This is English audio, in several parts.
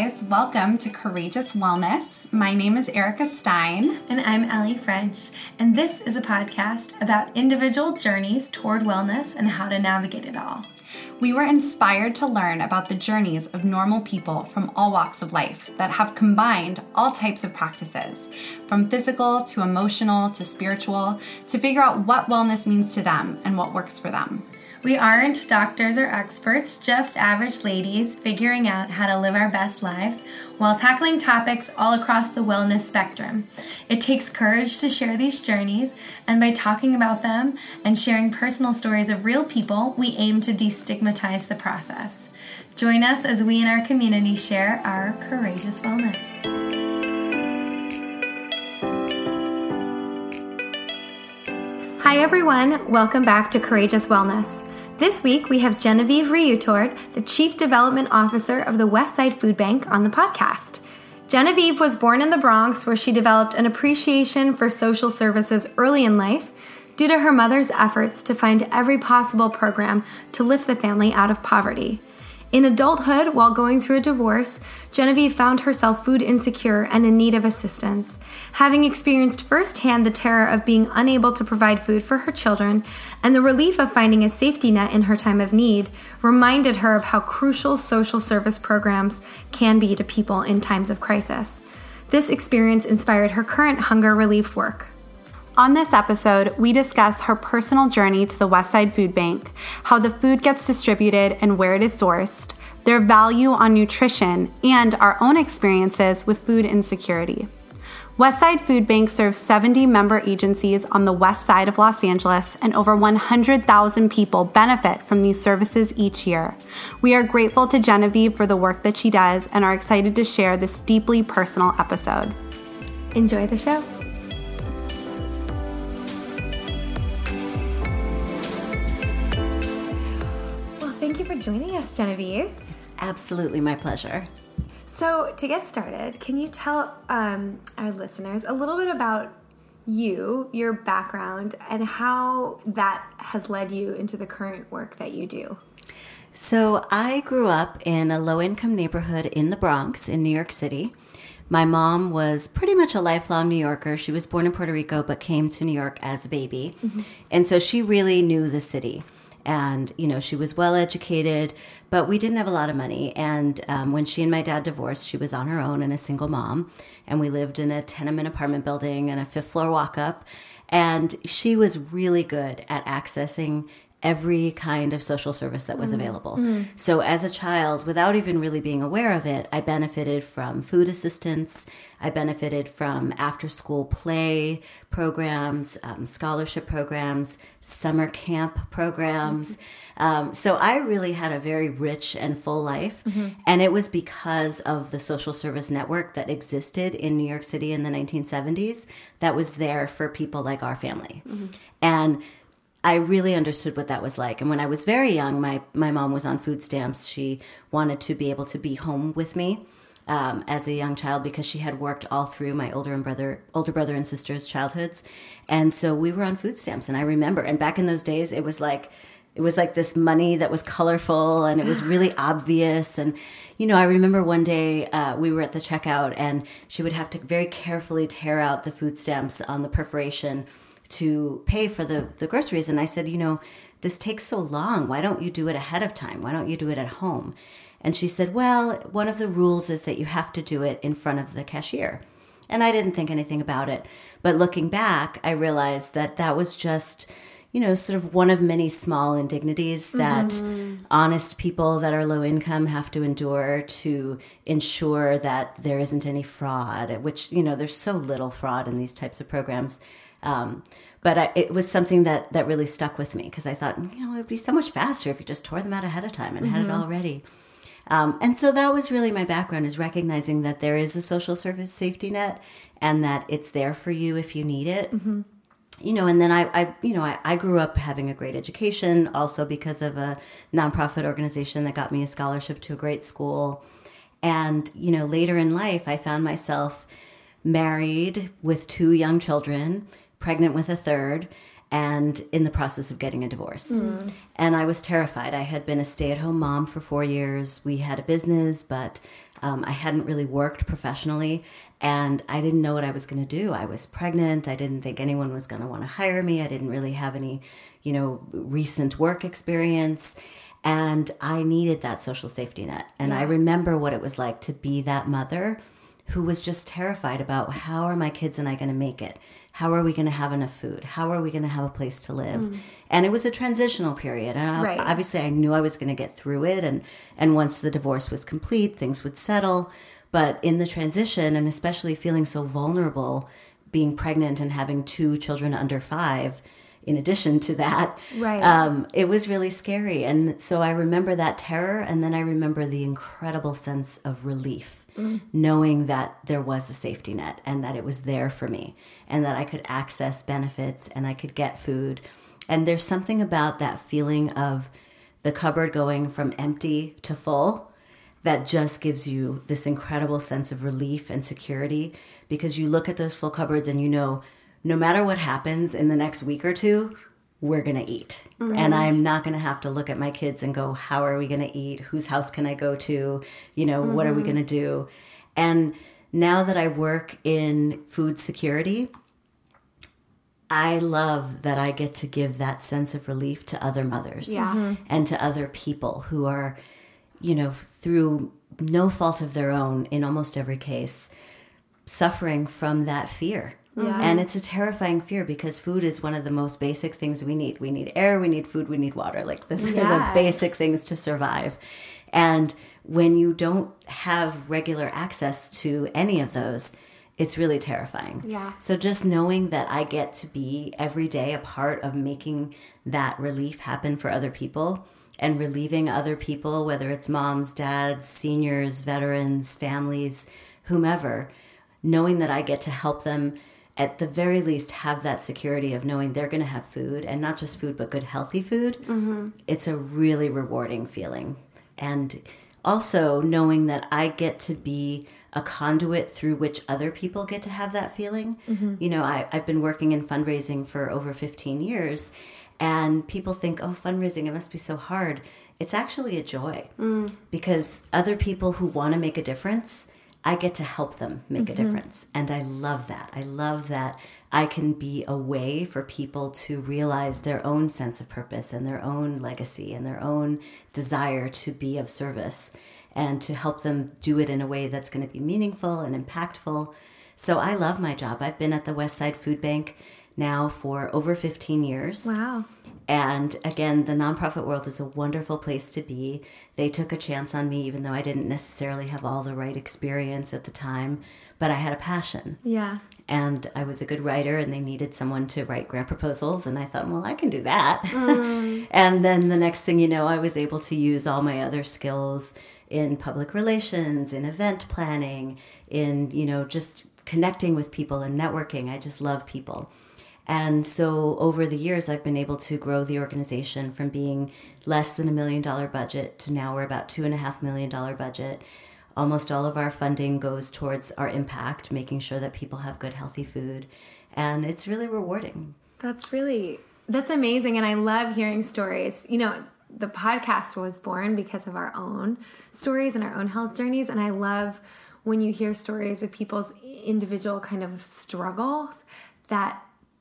guys. Welcome to Courageous Wellness. My name is Erica Stein. And I'm Ellie French. And this is a podcast about individual journeys toward wellness and how to navigate it all. We were inspired to learn about the journeys of normal people from all walks of life that have combined all types of practices, from physical to emotional to spiritual, to figure out what wellness means to them and what works for them. We aren't doctors or experts, just average ladies figuring out how to live our best lives while tackling topics all across the wellness spectrum. It takes courage to share these journeys, and by talking about them and sharing personal stories of real people, we aim to destigmatize the process. Join us as we in our community share our courageous wellness. Hi, everyone. Welcome back to Courageous Wellness. This week, we have Genevieve Riutord, the Chief Development Officer of the Westside Food Bank, on the podcast. Genevieve was born in the Bronx, where she developed an appreciation for social services early in life due to her mother's efforts to find every possible program to lift the family out of poverty. In adulthood, while going through a divorce, Genevieve found herself food insecure and in need of assistance. Having experienced firsthand the terror of being unable to provide food for her children and the relief of finding a safety net in her time of need, reminded her of how crucial social service programs can be to people in times of crisis. This experience inspired her current hunger relief work. On this episode, we discuss her personal journey to the Westside Food Bank, how the food gets distributed and where it is sourced, their value on nutrition, and our own experiences with food insecurity. Westside Food Bank serves 70 member agencies on the west side of Los Angeles, and over 100,000 people benefit from these services each year. We are grateful to Genevieve for the work that she does and are excited to share this deeply personal episode. Enjoy the show. Us, Genevieve. It's absolutely my pleasure. So, to get started, can you tell um, our listeners a little bit about you, your background, and how that has led you into the current work that you do? So, I grew up in a low income neighborhood in the Bronx in New York City. My mom was pretty much a lifelong New Yorker. She was born in Puerto Rico but came to New York as a baby. Mm-hmm. And so she really knew the city and you know she was well educated but we didn't have a lot of money. And um, when she and my dad divorced she was on her own and a single mom. And we lived in a tenement apartment building and a fifth floor walk up and she was really good at accessing every kind of social service that was mm. available. Mm. So, as a child, without even really being aware of it, I benefited from food assistance. I benefited from after school play programs, um, scholarship programs, summer camp programs. Mm-hmm. Um, so I really had a very rich and full life. Mm-hmm. And it was because of the social service network that existed in New York City in the 1970s that was there for people like our family. Mm-hmm. And I really understood what that was like. And when I was very young, my, my mom was on food stamps. She wanted to be able to be home with me um, as a young child because she had worked all through my older and brother, older brother and sister's childhoods. And so we were on food stamps. And I remember, and back in those days, it was like, it was like this money that was colorful and it was really obvious. And, you know, I remember one day uh, we were at the checkout and she would have to very carefully tear out the food stamps on the perforation to pay for the, the groceries. And I said, you know, this takes so long. Why don't you do it ahead of time? Why don't you do it at home? And she said, well, one of the rules is that you have to do it in front of the cashier. And I didn't think anything about it. But looking back, I realized that that was just, you know, sort of one of many small indignities that mm-hmm. honest people that are low income have to endure to ensure that there isn't any fraud, which, you know, there's so little fraud in these types of programs. Um, but I, it was something that that really stuck with me because I thought, you know, it'd be so much faster if you just tore them out ahead of time and mm-hmm. had it mm-hmm. all ready. Um, and so that was really my background is recognizing that there is a social service safety net and that it's there for you if you need it. Mm-hmm. You know, and then I, I you know, I, I, grew up having a great education also because of a nonprofit organization that got me a scholarship to a great school. And, you know, later in life, I found myself married with two young children pregnant with a third, and in the process of getting a divorce. Mm. And I was terrified. I had been a stay at home mom for four years. We had a business, but um, I hadn't really worked professionally. And I didn't know what I was going to do. I was pregnant. I didn't think anyone was going to want to hire me. I didn't really have any, you know, recent work experience. And I needed that social safety net. And yeah. I remember what it was like to be that mother who was just terrified about how are my kids and I going to make it? How are we going to have enough food? How are we going to have a place to live? Mm. And it was a transitional period. And right. obviously I knew I was going to get through it and and once the divorce was complete, things would settle. But in the transition and especially feeling so vulnerable being pregnant and having two children under 5, in addition to that. Right. Um, it was really scary. And so I remember that terror. And then I remember the incredible sense of relief mm. knowing that there was a safety net and that it was there for me and that I could access benefits and I could get food. And there's something about that feeling of the cupboard going from empty to full that just gives you this incredible sense of relief and security because you look at those full cupboards and you know no matter what happens in the next week or two, we're going to eat. Right. And I'm not going to have to look at my kids and go, how are we going to eat? Whose house can I go to? You know, mm-hmm. what are we mm-hmm. going to do? And now that I work in food security, I love that I get to give that sense of relief to other mothers yeah. mm-hmm. and to other people who are, you know, through no fault of their own in almost every case, suffering from that fear yeah. And it's a terrifying fear because food is one of the most basic things we need. We need air, we need food, we need water. Like this yeah. are the basic things to survive. And when you don't have regular access to any of those, it's really terrifying. Yeah. So just knowing that I get to be every day a part of making that relief happen for other people and relieving other people, whether it's moms, dads, seniors, veterans, families, whomever, knowing that I get to help them at the very least have that security of knowing they're going to have food and not just food but good healthy food mm-hmm. it's a really rewarding feeling and also knowing that i get to be a conduit through which other people get to have that feeling mm-hmm. you know I, i've been working in fundraising for over 15 years and people think oh fundraising it must be so hard it's actually a joy mm. because other people who want to make a difference I get to help them make mm-hmm. a difference. And I love that. I love that I can be a way for people to realize their own sense of purpose and their own legacy and their own desire to be of service and to help them do it in a way that's going to be meaningful and impactful. So I love my job. I've been at the Westside Food Bank now for over 15 years. Wow. And again, the nonprofit world is a wonderful place to be. They took a chance on me, even though I didn't necessarily have all the right experience at the time, but I had a passion. Yeah. And I was a good writer, and they needed someone to write grant proposals. And I thought, well, I can do that. Mm. and then the next thing you know, I was able to use all my other skills in public relations, in event planning, in, you know, just connecting with people and networking. I just love people. And so over the years, I've been able to grow the organization from being less than a million dollar budget to now we're about two and a half million dollar budget. Almost all of our funding goes towards our impact, making sure that people have good, healthy food. And it's really rewarding. That's really, that's amazing. And I love hearing stories. You know, the podcast was born because of our own stories and our own health journeys. And I love when you hear stories of people's individual kind of struggles that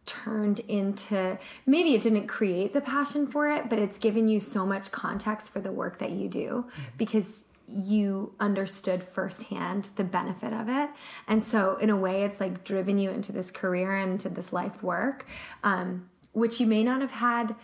turned into maybe it didn't create the passion for it, but it's given you so much context for the work that you do mm-hmm. because you understood firsthand the benefit of it. And so, in a way, it's like driven you into this career and into this life work, um, which you may not have had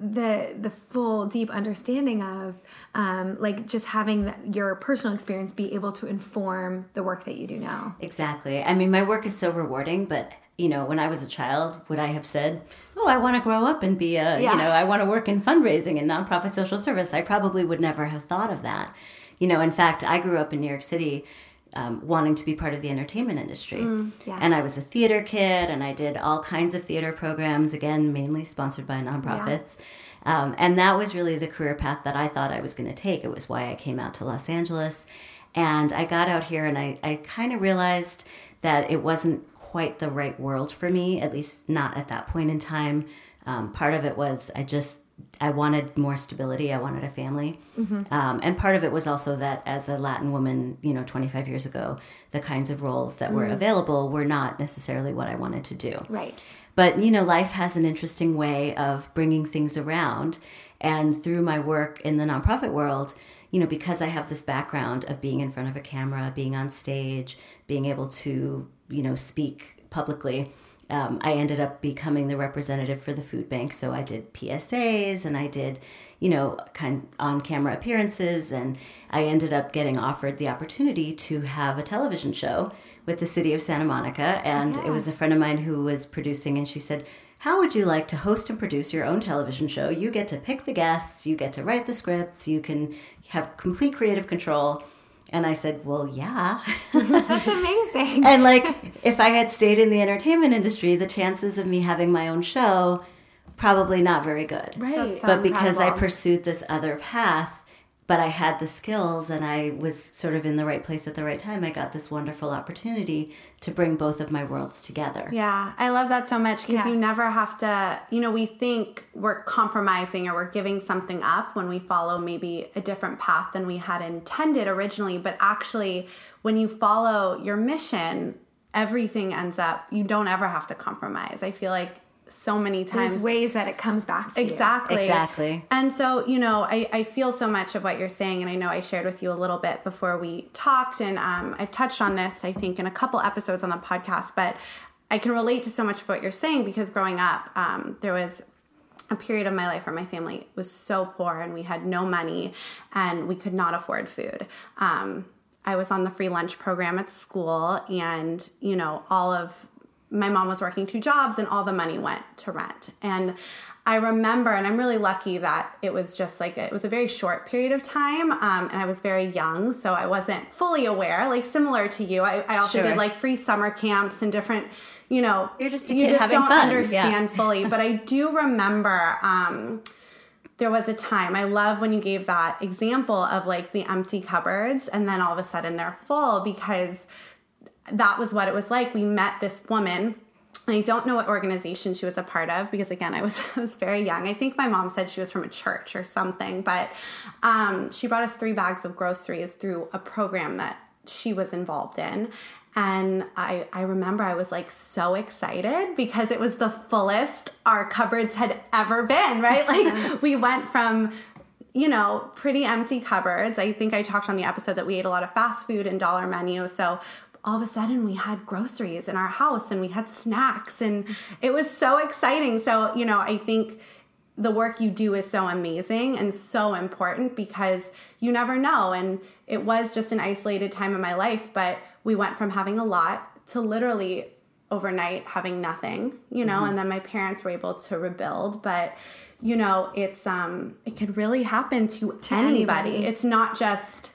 the the full deep understanding of um, like just having the, your personal experience be able to inform the work that you do now exactly i mean my work is so rewarding but you know, when I was a child, would I have said, "Oh, I want to grow up and be a, yeah. you know, I want to work in fundraising and nonprofit social service"? I probably would never have thought of that. You know, in fact, I grew up in New York City, um, wanting to be part of the entertainment industry, mm, yeah. and I was a theater kid, and I did all kinds of theater programs. Again, mainly sponsored by nonprofits. Yeah. Um, and that was really the career path that I thought I was going to take. It was why I came out to Los Angeles. And I got out here and I, I kind of realized that it wasn't quite the right world for me, at least not at that point in time. Um, part of it was I just I wanted more stability. I wanted a family, mm-hmm. um, and part of it was also that as a Latin woman, you know, 25 years ago, the kinds of roles that mm were available were not necessarily what I wanted to do. Right. But you know, life has an interesting way of bringing things around, and through my work in the nonprofit world, you know, because I have this background of being in front of a camera, being on stage, being able to, you know, speak publicly um, I ended up becoming the representative for the food bank. So I did PSAs and I did, you know, kind on camera appearances, and I ended up getting offered the opportunity to have a television show with the city of Santa Monica. And yeah. it was a friend of mine who was producing, and she said, how would you like to host and produce your own television show? You get to pick the guests, you get to write the scripts, you can have complete creative control. And I said, Well, yeah. That's amazing. and like, if I had stayed in the entertainment industry, the chances of me having my own show probably not very good. Right. But because. I pursued this other path, but I had the skills and I was sort of in the right place at the right time. I got this wonderful opportunity to bring both of my worlds together. Yeah, I love that so much because yeah. you never have to, you know, we think we're compromising or we're giving something up when we follow maybe a different path than we had intended originally. But actually, when you follow your mission, everything ends up, you don't ever have to compromise. I feel like so many times. There's ways that it comes back to exactly. You. Exactly. And so, you know, I, I feel so much of what you're saying, and I know I shared with you a little bit before we talked, and um, I've touched on this, I think, in a couple episodes on the podcast, but I can relate to so much of what you're saying because growing up, um, there was a period of my life where my family was so poor and we had no money and we could not afford food. Um, I was on the free lunch program at school, and you know, all of my mom was working two jobs and all the money went to rent. And I remember, and I'm really lucky that it was just like it was a very short period of time, um, and I was very young, so I wasn't fully aware. Like similar to you, I, I also sure. did like free summer camps and different, you know, you're just you just don't fun. understand yeah. fully. But I do remember. Um, there was a time I love when you gave that example of like the empty cupboards and then all of a sudden they're full because that was what it was like. We met this woman. And I don't know what organization she was a part of because again, I was I was very young. I think my mom said she was from a church or something, but um, she brought us three bags of groceries through a program that she was involved in. And I, I remember I was like so excited because it was the fullest our cupboards had ever been, right? Like we went from you know, pretty empty cupboards. I think I talked on the episode that we ate a lot of fast food and dollar menu. So all of a sudden we had groceries in our house and we had snacks and it was so exciting. So, you know, I think the work you do is so amazing and so important because you never know. And it was just an isolated time in my life, but we went from having a lot to literally overnight having nothing, you know, mm-hmm. and then my parents were able to rebuild. But, you know, it's um it could really happen to, to anybody. anybody. It's not just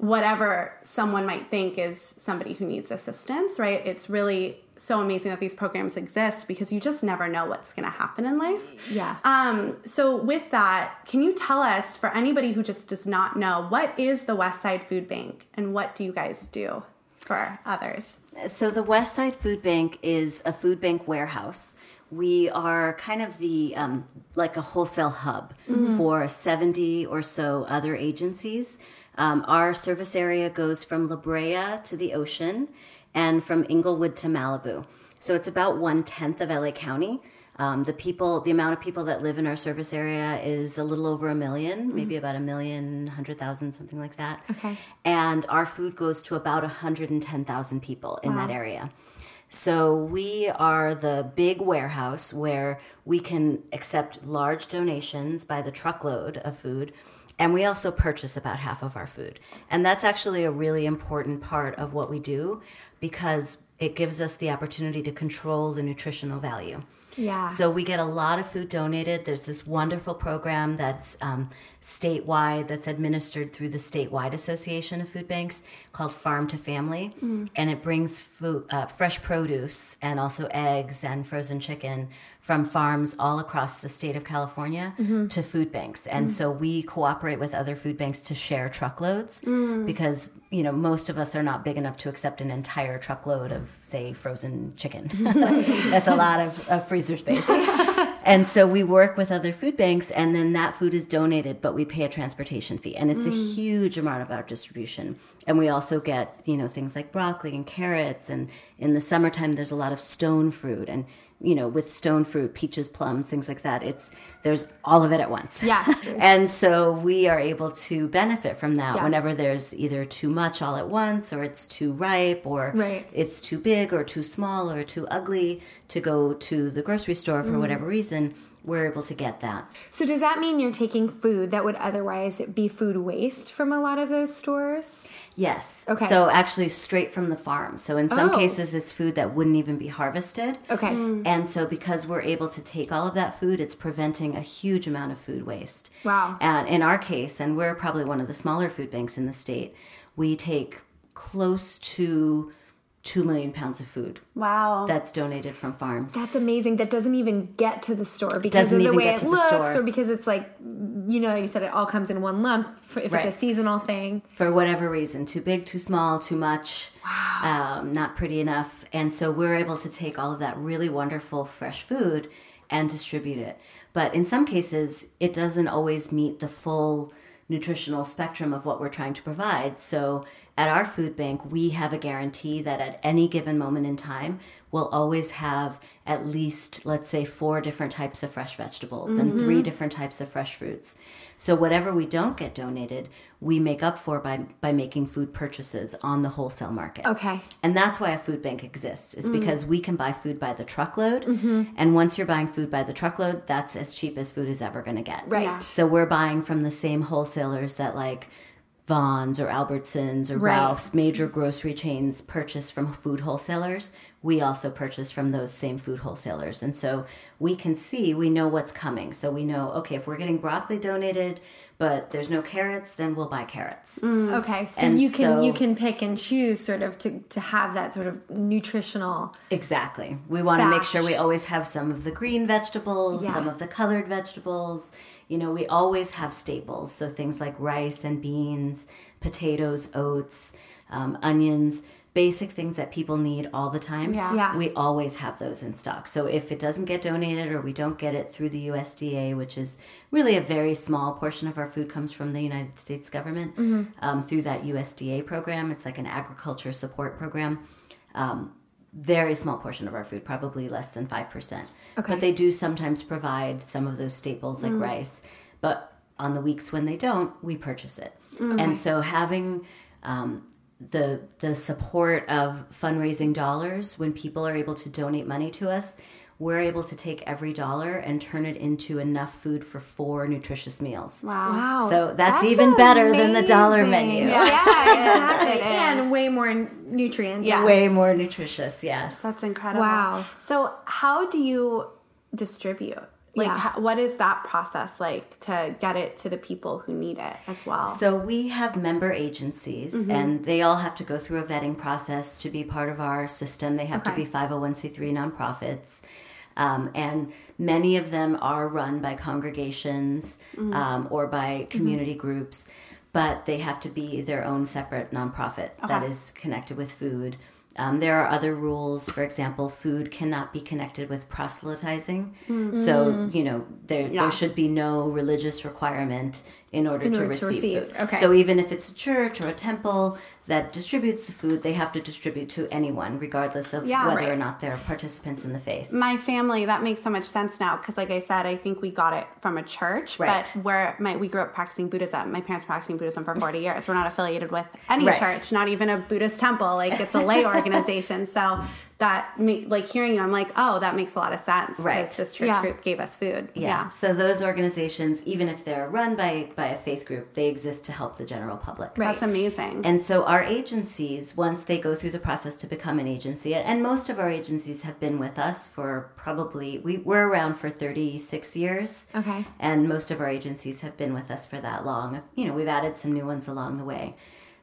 whatever someone might think is somebody who needs assistance, right? It's really so amazing that these programs exist because you just never know what's going to happen in life. Yeah. Um, so with that, can you tell us for anybody who just does not know what is the Westside Food Bank and what do you guys do for others? So the Westside Food Bank is a food bank warehouse. We are kind of the um, like a wholesale hub mm-hmm. for 70 or so other agencies um, our service area goes from La Brea to the ocean and from Inglewood to Malibu. So it's about one tenth of LA County. Um, the people, the amount of people that live in our service area is a little over a 1000000 mm-hmm. maybe about a million, hundred thousand, something like that. Okay. And our food goes to about 110,000 people in wow. that area. So we are the big warehouse where we can accept large donations by the truckload of food and we also purchase about half of our food. And that's actually a really important part of what we do because it gives us the opportunity to control the nutritional value. Yeah. So we get a lot of food donated. There's this wonderful program that's um, statewide, that's administered through the statewide Association of Food Banks called Farm to Family, mm. and it brings food, uh, fresh produce and also eggs and frozen chicken from farms all across the state of California mm-hmm. to food banks. And mm. so we cooperate with other food banks to share truckloads mm. because, you know, most of us are not big enough to accept an entire truckload of, say, frozen chicken. That's a lot of, of freezer space. and so we work with other food banks and then that food is donated, but we pay a transportation fee. And it's a mm. huge amount of our distribution. And we also get, you know, things like broccoli and carrots. And in the summertime, there's a lot of stone fruit. And you know, with stone fruit, peaches, plums, things like that. It's there's all of it at once. Yeah. and so we are able to benefit from that Yeah. whenever there's either too much all at once or it's too ripe or Right. it's too big or too small or too ugly to go to the grocery store Mm. for whatever reason. We're able to get that. So does that mean you're taking food that would otherwise be food waste from a lot of those stores? Yes. Okay. So actually straight from the farm. So in some Oh. cases it's food that wouldn't even be harvested. Okay. Mm. And so because we're able to take all of that food, it's preventing a huge amount of food waste. Wow. And in our case, and we're probably one of the smaller food banks in the state, we take close to 2 million pounds of food Wow. that's donated from farms. That's amazing. That doesn't even get to the store because Doesn't of the way it the looks, store. or because it's like, you know, you said it all comes in one lump. For, if Right. it's a seasonal thing, for whatever reason too big too small too much um, not pretty enough and so we're able to take all of that really wonderful fresh food and distribute it but in some cases it doesn't always meet the full nutritional spectrum of what we're trying to provide so at our food bank we have a guarantee that at any given moment in time we'll always have at least let's say four different types of fresh vegetables and three mm-hmm. different types of fresh fruits. So whatever we don't get donated we make up for by by making food purchases on the wholesale market. Okay. and that's why a food bank exists. Is mm. because we can buy food by the truckload. Mm-hmm. And once you're buying food by the truckload that's as cheap as food is ever going to get. Right. Yeah. so we're buying from the same wholesalers that like Vons or Albertsons or Right. Ralph's major grocery chains purchase from food wholesalers. We also purchase from those same food wholesalers. And so we can see, we know what's coming. So we know, okay, if we're getting broccoli donated, but there's no carrots, then we'll buy carrots. Mm. Mm. Okay. So And you can you can pick and choose sort of to to have that sort of nutritional. Exactly. We want to make sure we always have some of the green vegetables, Yeah. some of the colored vegetables. You know, we always have staples. So things like rice and beans, potatoes, oats, um, onions, basic things that people need all the time. Yeah. Yeah. We always have those in stock. So if it doesn't get donated or we don't get it through the USDA, which is really a very small portion of our food comes from the United States government um, through that USDA program, it's like an agriculture support program. Um, very small portion of our food, probably less than 5%. Okay. But they do sometimes provide some of those staples like rice. But on the weeks when they don't, we purchase it. And so having um, the the support of fundraising dollars when people are able to donate money to us, we're able to take every dollar and turn it into enough food for four nutritious meals. wow. Wow. So that's, That's even better than the dollar menu. Yeah, exactly. And way more nutrient. Yeah. Way more nutritious, yes. That's incredible. Wow. So, how do you distribute? Like, Yeah. how, what is that process like to get it to the people who need it as well? So we have member agencies, Mm-hmm. and they all have to go through a vetting process to be part of our system. They have Okay. to be 501c3 nonprofits. Um, and many of them are run by congregations Mm-hmm. um, or by community groups, but they have to be their own separate nonprofit that is connected with food. Um, there are other rules. For example, food cannot be connected with proselytizing. Mm-hmm. So, you know, there, Yeah. there should be no religious requirement in order, In to, order to receive receive. food. Okay. So even if it's a church or a temple that distributes the food, they have to distribute to anyone, regardless of Yeah, whether right. or not they're participants in the faith. my family that makes so much sense now because like i said i think we got it from a church Right. but where my we grew up practicing buddhism my parents practicing buddhism for 40 years we're not affiliated with any Right. church not even a buddhist temple like it's a lay organization so that ma- like hearing you i'm like oh that makes a lot of sense Right. this church Yeah. group gave us food Yeah. So those organizations, even if they're run by by a faith group, they exist to help the general public. Right. that's amazing And so our agencies, once they go through the process to become an agency, and most of our agencies have been with us for probably we we're around for 36 years. Okay. And most of our agencies have been with us for that long. You know, we've added some new ones along the way.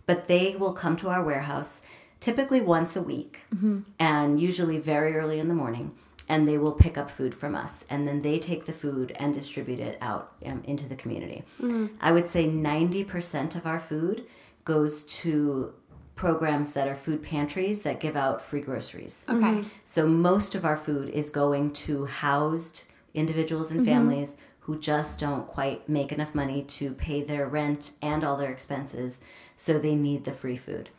But they will come to our warehouse typically once a week mm-hmm. and usually very early in the morning. and they will pick up food from us and then they take the food and distribute it out um, into the community mm-hmm. i would say 90% of our food goes to programs that are food pantries that give out free groceries Okay. Mm-hmm. so most of our food is going to housed individuals and families who just don't quite make enough money to pay their rent and all their expenses, so they need the free food.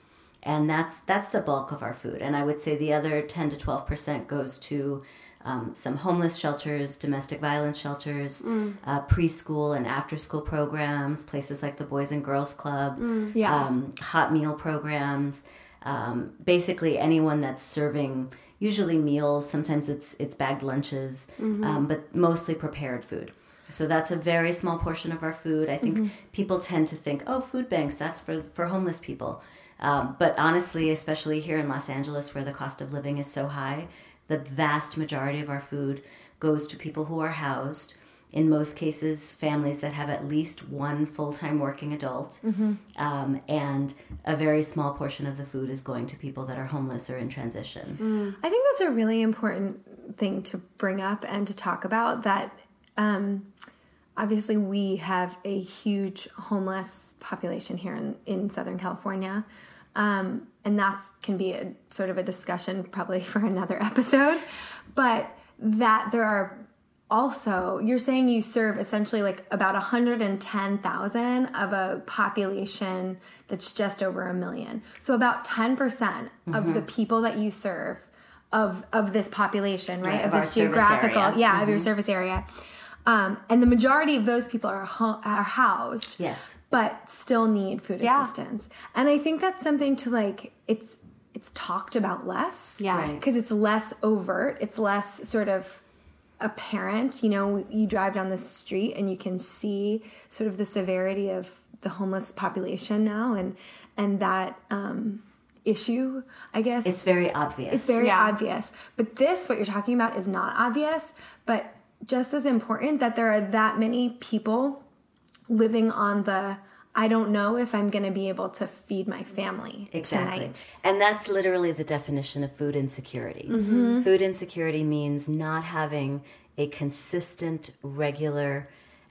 And that's that's the bulk of our food. And I would say the other 10 to 12% goes to um, some homeless shelters, domestic violence shelters, uh, preschool and after school programs, places like the Boys and Girls Club, Yeah. um, hot meal programs, um, basically anyone that's serving usually meals. Sometimes it's it's bagged lunches, um, but mostly prepared food. So that's a very small portion of our food. I think people tend to think, oh, food banks, that's for for homeless people. Um, but honestly, especially here in Los Angeles, where the cost of living is so high, the vast majority of our food goes to people who are housed. In most cases, families that have at least one full time working adult. Um, and a very small portion of the food is going to people that are homeless or in transition. I think that's a really important thing to bring up and to talk about that um, obviously we have a huge homeless population here in, in Southern California. Um, and that can be a sort of a discussion probably for another episode. But that there are also, you're saying you serve essentially like about 110,000 of a population that's just over a million. So about 10% of the people that you serve of of this population, right? Right, of of this geographical, yeah, of your service area. Um, and the majority of those people are ho- are housed Yes. but still need food Yeah. assistance. And I think that's something to like it's it's talked about less. Yeah. Right. Because it's less overt. It's less sort of apparent. You know, you drive down the street and you can see sort of the severity of the homeless population now and and that um issue, I guess. It's very obvious. It's very Yeah. obvious. But this, what you're talking about, is not obvious, but just as important that there are that many people living on the I don't know if I'm going to be able to feed my family Exactly. tonight. And that's literally the definition of food insecurity. Mm-hmm. Food insecurity means not having a consistent, regular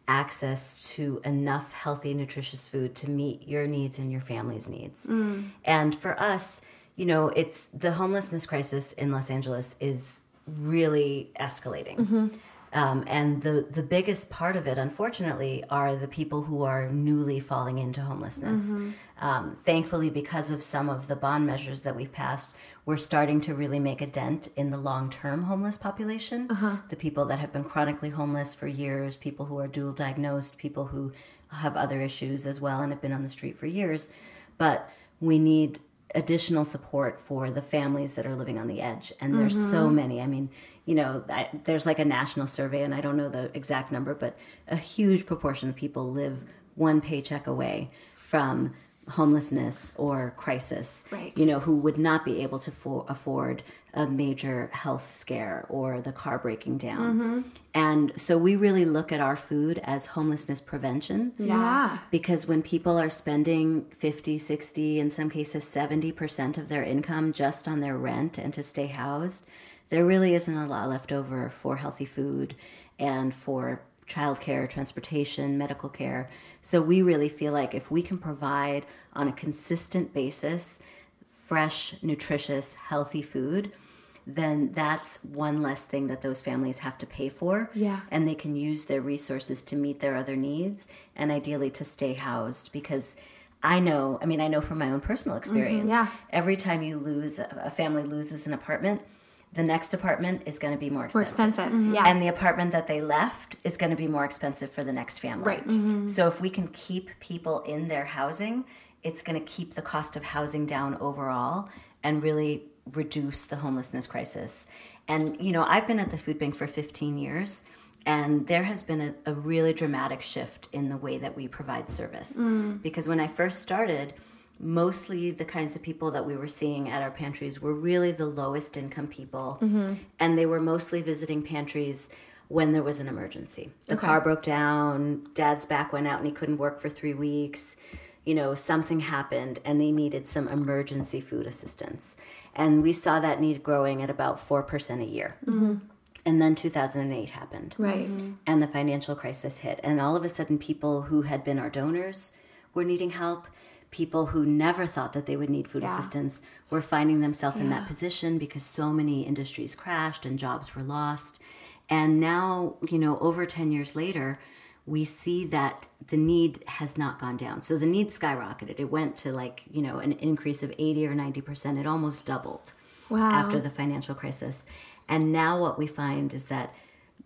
access to enough healthy, nutritious food to meet your needs and your family's needs. Mm. And for us, you know, it's the homelessness crisis in Los Angeles is really escalating. Mm-hmm. Um, and the, the biggest part of it, unfortunately, are the people who are newly falling into homelessness. Mm-hmm. Um, thankfully, because of some of the bond measures that we've passed, we're starting to really make a dent in the long term homeless population. The people that have been chronically homeless for years, people who are dual diagnosed, people who have other issues as well and have been on the street for years. But we need additional support for the families that are living on the edge. And there's so mm-hmm. many. I mean you know I, there's like a national survey and i don't know the exact number but a huge proportion of people live one paycheck away from homelessness or crisis Right. you know who would not be able to for, afford a major health scare or the car breaking down. Mm-hmm. And so we really look at our food as homelessness prevention. Yeah. because when people are spending 50 60 in some cases 70% of their income just on their rent and to stay housed there really isn't a lot left over for healthy food and for childcare transportation medical care. So we really feel like if we can provide on a consistent basis fresh nutritious healthy food then that's one less thing that those families have to pay for Yeah. and they can use their resources to meet their other needs and ideally to stay housed because I know, I mean, I know from my own personal mm-hmm. experience. yeah. Every time you lose, a family loses an apartment, the next apartment is going to be more expensive. More expensive. expensive. Mm-hmm. Yeah. And the apartment that they left is going to be more expensive for the next family. Right. Mm-hmm. So if we can keep people in their housing, it's going to keep the cost of housing down overall and really reduce the homelessness crisis. And you know, I've been at the food bank for 15 years and there has been a, a really dramatic shift in the way that we provide service. Mm. Because when I first started, mostly the kinds of people that we were seeing at our pantries were really the lowest income people mm-hmm. and they were mostly visiting pantries when there was an emergency. The car broke down dad's back went out and he couldn't work for three weeks you know something happened and they needed some emergency food assistance and we saw that need growing at about 4% a year mm-hmm. And then 2008 happened. Right. Mm-hmm. And the financial crisis hit. And all of a sudden, people who had been our donors were needing help. People who never thought that they would need food assistance were finding themselves in that position because so many industries crashed and jobs were lost. And now, you know, over 10 years later, we see that the need has not gone down. So the need skyrocketed. It went to like, you know, an increase of 80 or 90%. It almost doubled Wow. after the financial crisis. And now what we find is that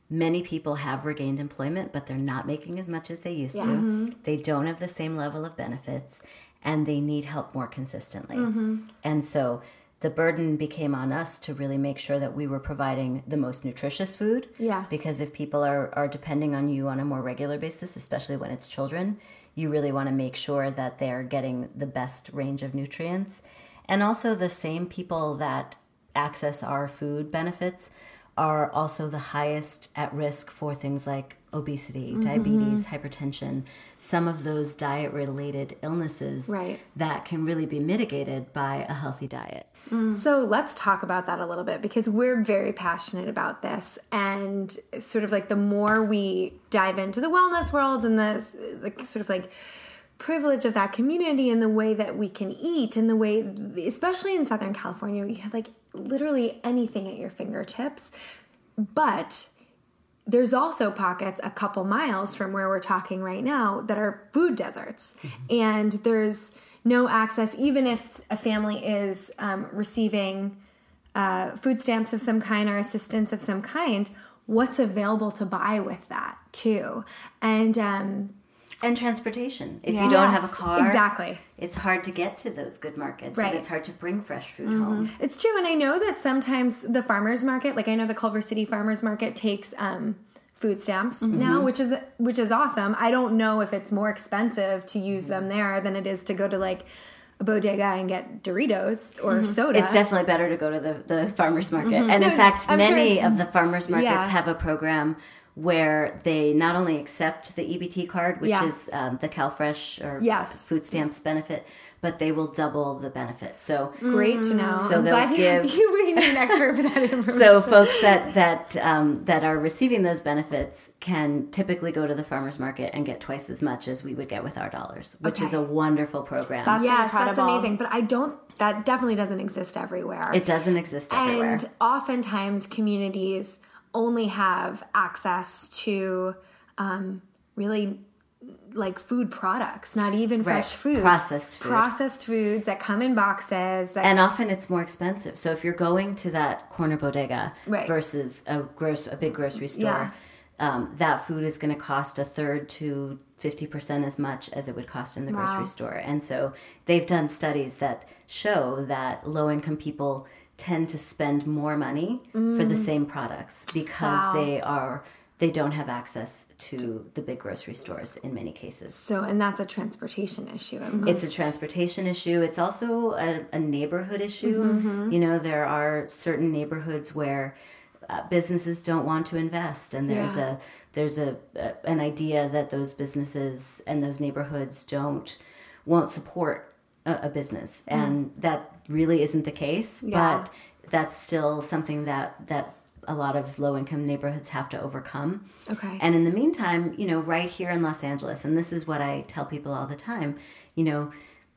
many people have regained employment, but they're not making as much as they used to. Mm-hmm. They don't have the same level of benefits and they need help more consistently. Mm-hmm. And so the burden became on us to really make sure that we were providing the most nutritious food. Yeah. Because if people are, are depending on you on a more regular basis, especially when it's children, you really want to make sure that they're getting the best range of nutrients. And also, the same people that access our food benefits are also the highest at risk for things like obesity, mm-hmm. diabetes, hypertension, some of those diet related illnesses Right. that can really be mitigated by a healthy diet. Mm. So let's talk about that a little bit because we're very passionate about this. And sort of like the more we dive into the wellness world and the, sort of like privilege of that community and the way that we can eat and the way, especially in Southern California, you have like literally anything at your fingertips. But there's also pockets a couple miles from where we're talking right now that are food deserts mm-hmm. and there's no access even if a family is um, receiving uh, food stamps of some kind or assistance of some kind what's available to buy with that too and um, And transportation. If you don't have a car, exactly. it's hard to get to those good markets. Right. Mm-hmm. And it's hard to bring fresh food home. It's true, and I know that sometimes the farmers market, like I know the Culver City Farmers Market, takes um, food stamps Mm-hmm. now, which is which is awesome. I don't know if it's more expensive to use them Mm-hmm. there than it is to go to like a bodega and get Doritos or soda. Mm-hmm. It's definitely better to go to the, the farmer's market. And in No, fact, I'm many it's- of the farmers markets Yeah. have a program where they not only accept the EBT card, which Yeah. is um, the CalFresh or Yes. food stamps benefit, but they will double the benefit. So great to know. So I'm they'll glad give- you, you made me an expert for that information. So folks that that um, that are receiving those benefits can typically go to the farmers market and get twice as much as we would get with our dollars, which is a wonderful program. That's yes, that's amazing. But I don't. That definitely doesn't exist everywhere. it doesn't exist everywhere. And oftentimes, communities only have access to um, really like food products, not even fresh Right. food, Processed food. processed foods that come in boxes. That and often it's more expensive. So if you're going to that corner bodega Right. versus a gross a big grocery store, um, that food is going to cost a third to fifty percent as much as it would cost in the Wow. grocery store. And so they've done studies that show that low income people tend to spend more money for Mm. the same products because they are they don't have access to the big grocery stores in many cases. so, and that's a transportation issue. It's a transportation issue. It's also a, a neighborhood issue. Mm-hmm, You know, there are certain neighborhoods where uh, businesses don't want to invest, and there's Yeah. a there's a, a an idea that those businesses and those neighborhoods don't won't support a, a business, Mm. and that really isn't the case. Yeah. But that's still something that that a lot of low income neighborhoods have to overcome. Okay. And in the meantime, you know, right here in Los Angeles, and this is what I tell people all the time, you know,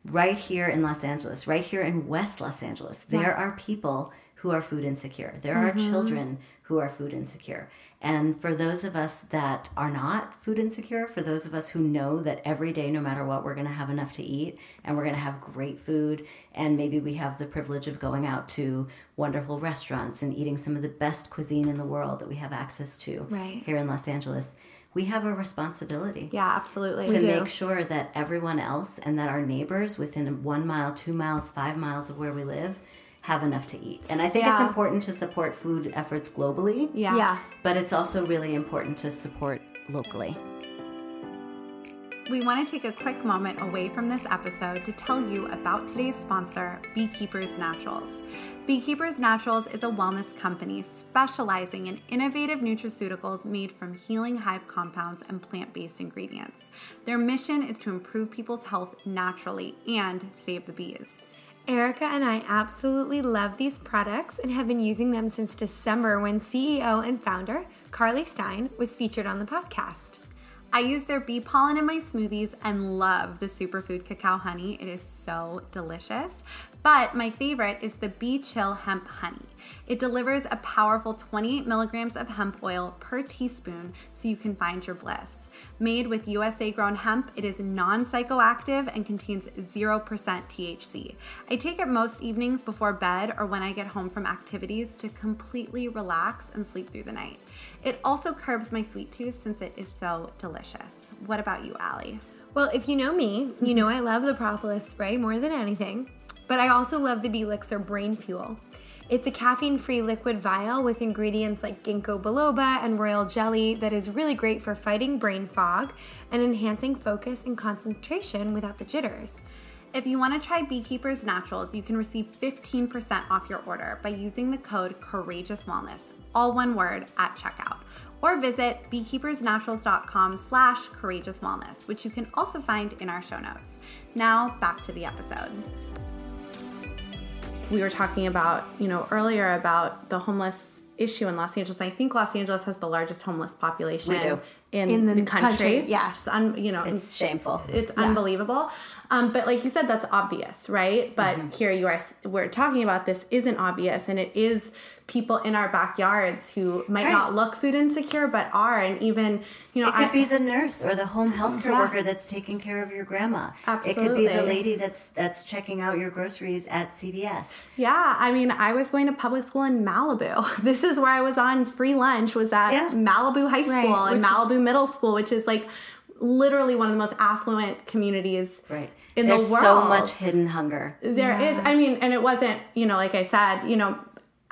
right here in Los Angeles, right here in West Los Angeles, there are people who are food insecure. There are mm-hmm. children who are food insecure. And for those of us that are not food insecure, for those of us who know that every day, no matter what, we're going to have enough to eat and we're going to have great food, and maybe we have the privilege of going out to wonderful restaurants and eating some of the best cuisine in the world that we have access to Right. here in Los Angeles, we have a responsibility Yeah, absolutely. to make sure that everyone else and that our neighbors within one mile, two miles, five miles of where we live have enough to eat. And I think it's important to support food efforts globally, yeah. yeah. but it's also really important to support locally. We want to take a quick moment away from this episode to tell you about today's sponsor, Beekeepers Naturals. Beekeepers Naturals is a wellness company specializing in innovative nutraceuticals made from healing hive compounds and plant based ingredients. Their mission is to improve people's health naturally and save the bees. Erica and I absolutely love these products and have been using them since December when CEO and founder Carly Stein was featured on the podcast. I use their bee pollen in my smoothies and love the superfood cacao honey. It is so delicious. But my favorite is the Bee Chill Hemp Honey. It delivers a powerful 28 milligrams of hemp oil per teaspoon so you can find your bliss. Made with USA grown hemp, it is non psychoactive and contains 0% THC. I take it most evenings before bed or when I get home from activities to completely relax and sleep through the night. It also curbs my sweet tooth since it is so delicious. What about you, Allie? Well, if you know me, you know I love the propolis spray more than anything, but I also love the Belixir Brain Fuel. It's a caffeine free liquid vial with ingredients like ginkgo biloba and royal jelly that is really great for fighting brain fog and enhancing focus and concentration without the jitters. If you want to try Beekeepers Naturals, you can receive 15% off your order by using the code Courageous Wellness, all one word, at checkout. Or visit beekeepersnaturals.com slash courageous wellness, which you can also find in our show notes. Now back to the episode we were talking about, you know, earlier about the homeless issue in Los Angeles. I think Los Angeles has the largest homeless population in, in the, the, country. country yes, un, you know, it's shameful. It's yeah. unbelievable. Um, but like you said, that's obvious, right? But mm-hmm. here you are, we're talking about this isn't obvious, and it is people in our backyards who might right. not look food insecure but are and even you know it could I, be the nurse or the home health care yeah. worker that's taking care of your grandma Absolutely. it could be the lady that's that's checking out your groceries at cvs yeah i mean i was going to public school in malibu this is where i was on free lunch was at yeah. malibu high school right, and malibu is, middle school which is like literally one of the most affluent communities right in There's the world. so much hidden hunger. There yeah. is. I mean, and it wasn't, you know, like I said, you know,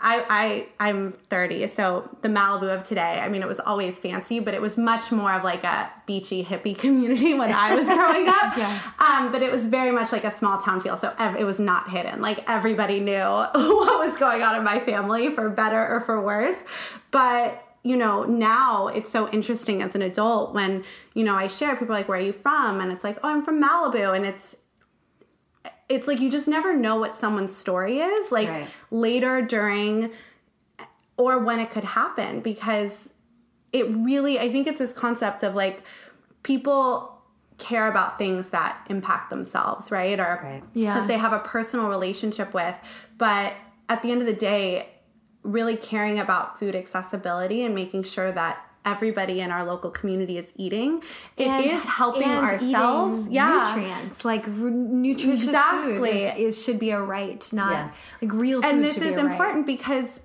I, I I'm 30, so the Malibu of today. I mean, it was always fancy, but it was much more of like a beachy hippie community when I was growing up. yeah. Um, but it was very much like a small town feel, so ev- it was not hidden. Like everybody knew what was going on in my family, for better or for worse. But you know, now it's so interesting as an adult when you know I share. People are like, "Where are you from?" And it's like, "Oh, I'm from Malibu," and it's it's like you just never know what someone's story is like right. later during or when it could happen because it really i think it's this concept of like people care about things that impact themselves right or right. Yeah. that they have a personal relationship with but at the end of the day really caring about food accessibility and making sure that everybody in our local community is eating. It and, is helping ourselves. yeah, nutrients like r- nutritious exactly. food is, is, should be a right, not yeah. like real. food And this is important right. because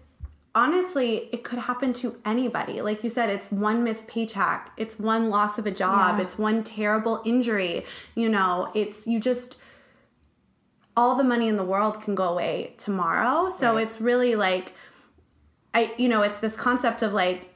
honestly, it could happen to anybody. Like you said, it's one missed paycheck, it's one loss of a job, yeah. it's one terrible injury. You know, it's you just all the money in the world can go away tomorrow. So right. it's really like I you know, it's this concept of like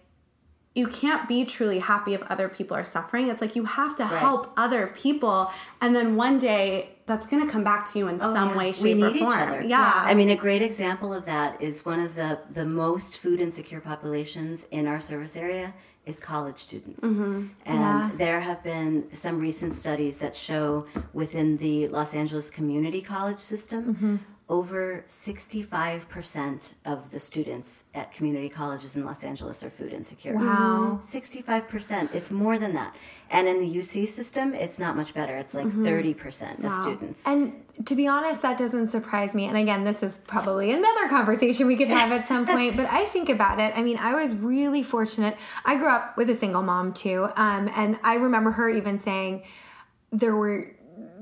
you can't be truly happy if other people are suffering. It's like you have to right. help other people, and then one day that's going to come back to you in oh, some yeah. way, shape, or form. Yeah. yeah. I mean, a great example of that is one of the the most food insecure populations in our service area is college students. Mm-hmm. And yeah. there have been some recent studies that show within the Los Angeles community college system, mm-hmm over 65% of the students at community colleges in Los Angeles are food insecure. Wow. 65%. It's more than that. And in the UC system, it's not much better. It's like mm-hmm. 30% wow. of students. And to be honest, that doesn't surprise me. And again, this is probably another conversation we could have at some point, but I think about it. I mean, I was really fortunate. I grew up with a single mom too. Um, and I remember her even saying, there were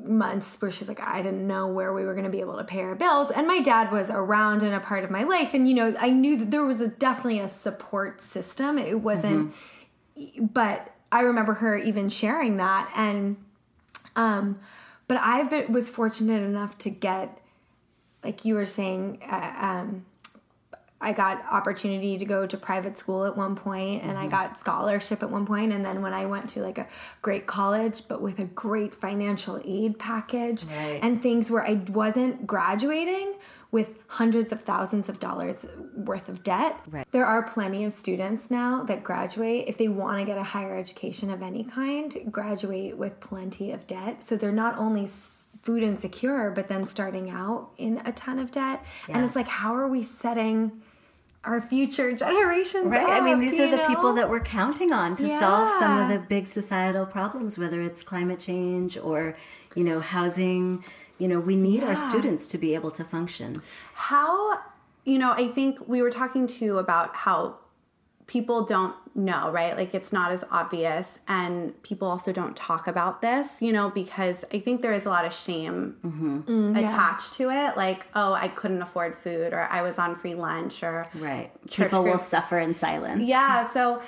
months where she's like, I didn't know where we were going to be able to pay our bills. And my dad was around and a part of my life. And, you know, I knew that there was a, definitely a support system. It wasn't, mm-hmm. but I remember her even sharing that. And, um, but I was fortunate enough to get, like you were saying, uh, um, I got opportunity to go to private school at one point and mm-hmm. I got scholarship at one point and then when I went to like a great college but with a great financial aid package right. and things where I wasn't graduating with hundreds of thousands of dollars worth of debt. Right. There are plenty of students now that graduate if they want to get a higher education of any kind, graduate with plenty of debt. So they're not only food insecure, but then starting out in a ton of debt. And it's like, how are we setting our future generations Right. I mean, these you are the people that we're counting on to solve some of the big societal problems, whether it's climate change or, you know, housing. You know, we need our students to be able to function. How, you know, I think we were talking too about how people don't know, right? Like it's not as obvious, and people also don't talk about this, you know, because I think there is a lot of shame Mm-hmm. attached to it. Like, oh, I couldn't afford food, or I was on free lunch, or Right. People will suffer in silence. yeah. So,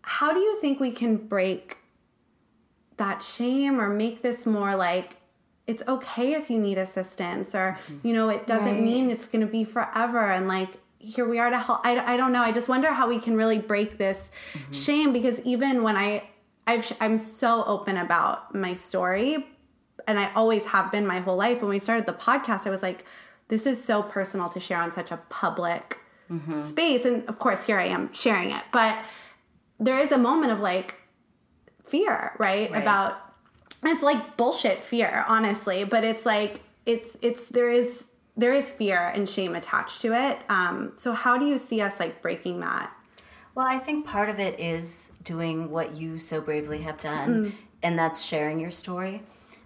how do you think we can break that shame or make this more like it's okay if you need assistance or you know it doesn't Right. mean it's going to be forever and like here we are to help I, I don't know i just wonder how we can really break this mm-hmm. shame because even when i I've, i'm so open about my story and i always have been my whole life. When we started the podcast i was like this is so personal to share on such a public mm-hmm. space. And of course here i am sharing it. But there is a moment of like fear right, Right. about it's like bullshit fear honestly. But it's like it's it's there is there is fear and shame attached to it um so how do you see us like breaking that Well, I think part of it is doing what you so bravely have done, mm-hmm. and that's sharing your story.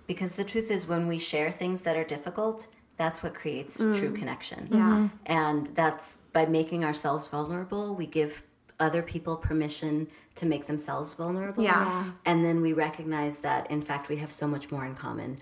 Because the truth is, when we share things that are difficult, that's what creates mm. true connection. Yeah. Mm-hmm. And that's by making ourselves vulnerable, we give other people permission to make themselves vulnerable. Yeah. Yeah. And then we recognize that, in fact, we have so much more in common.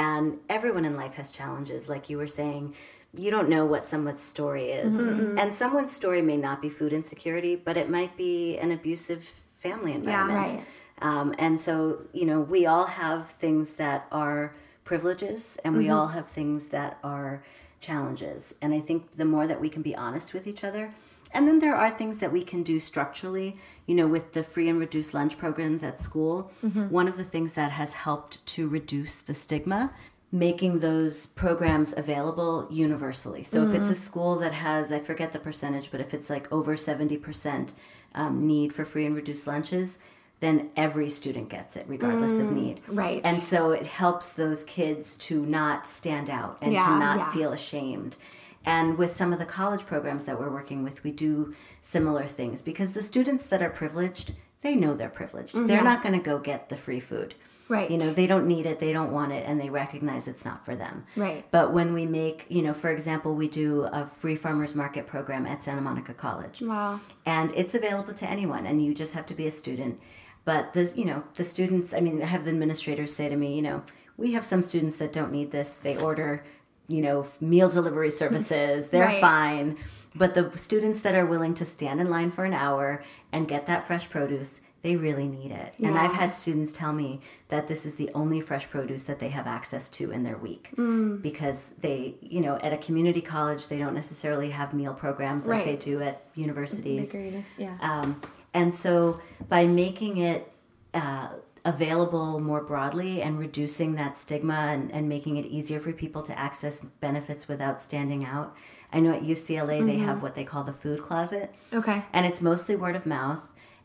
And everyone in life has challenges, like you were saying. You don't know what someone's story is. Mm-hmm. Mm-hmm. And someone's story may not be food insecurity, but it might be an abusive family environment. right. Um, and so, you know, we all have things that are privileges and we mm-hmm. all have things that are challenges. And I think the more that we can be honest with each other, and then there are things that we can do structurally, you know, with the free and reduced lunch programs at school. Mm-hmm. One of the things that has helped to reduce the stigma making those programs available universally. So if it's mm-hmm. a school that has, I forget the percentage, but if it's like over 70% um, need for free and reduced lunches, then every student gets it, regardless of mm, need. right. And so it helps those kids to not stand out and Yeah, to not yeah. feel ashamed. And with some of the college programs that we're working with, we do similar things because the students that are privileged, they know they're privileged. Mm-hmm. They're not going to go get the free food. Right. You know, they don't need it, they don't want it, and they recognize it's not for them. Right. But when we make, you know, for example, we do a free farmers market program at Santa Monica College. Wow. And it's available to anyone, and you just have to be a student. But the, you know, the students, I mean, I have the administrators say to me, you know, we have some students that don't need this. They order, you know, meal delivery services. They're Right. fine. But the students that are willing to stand in line for an hour and get that fresh produce, they really need it. And I've had students tell me that this is the only fresh produce that they have access to in their week Mm. because they, you know, at a community college, they don't necessarily have meal programs like Right. they do at universities. Yeah. Um, and so by making it uh, available more broadly and reducing that stigma and, and making it easier for people to access benefits without standing out. I know at UCLA they mm-hmm. have what they call the food closet. Okay. And it's mostly word of mouth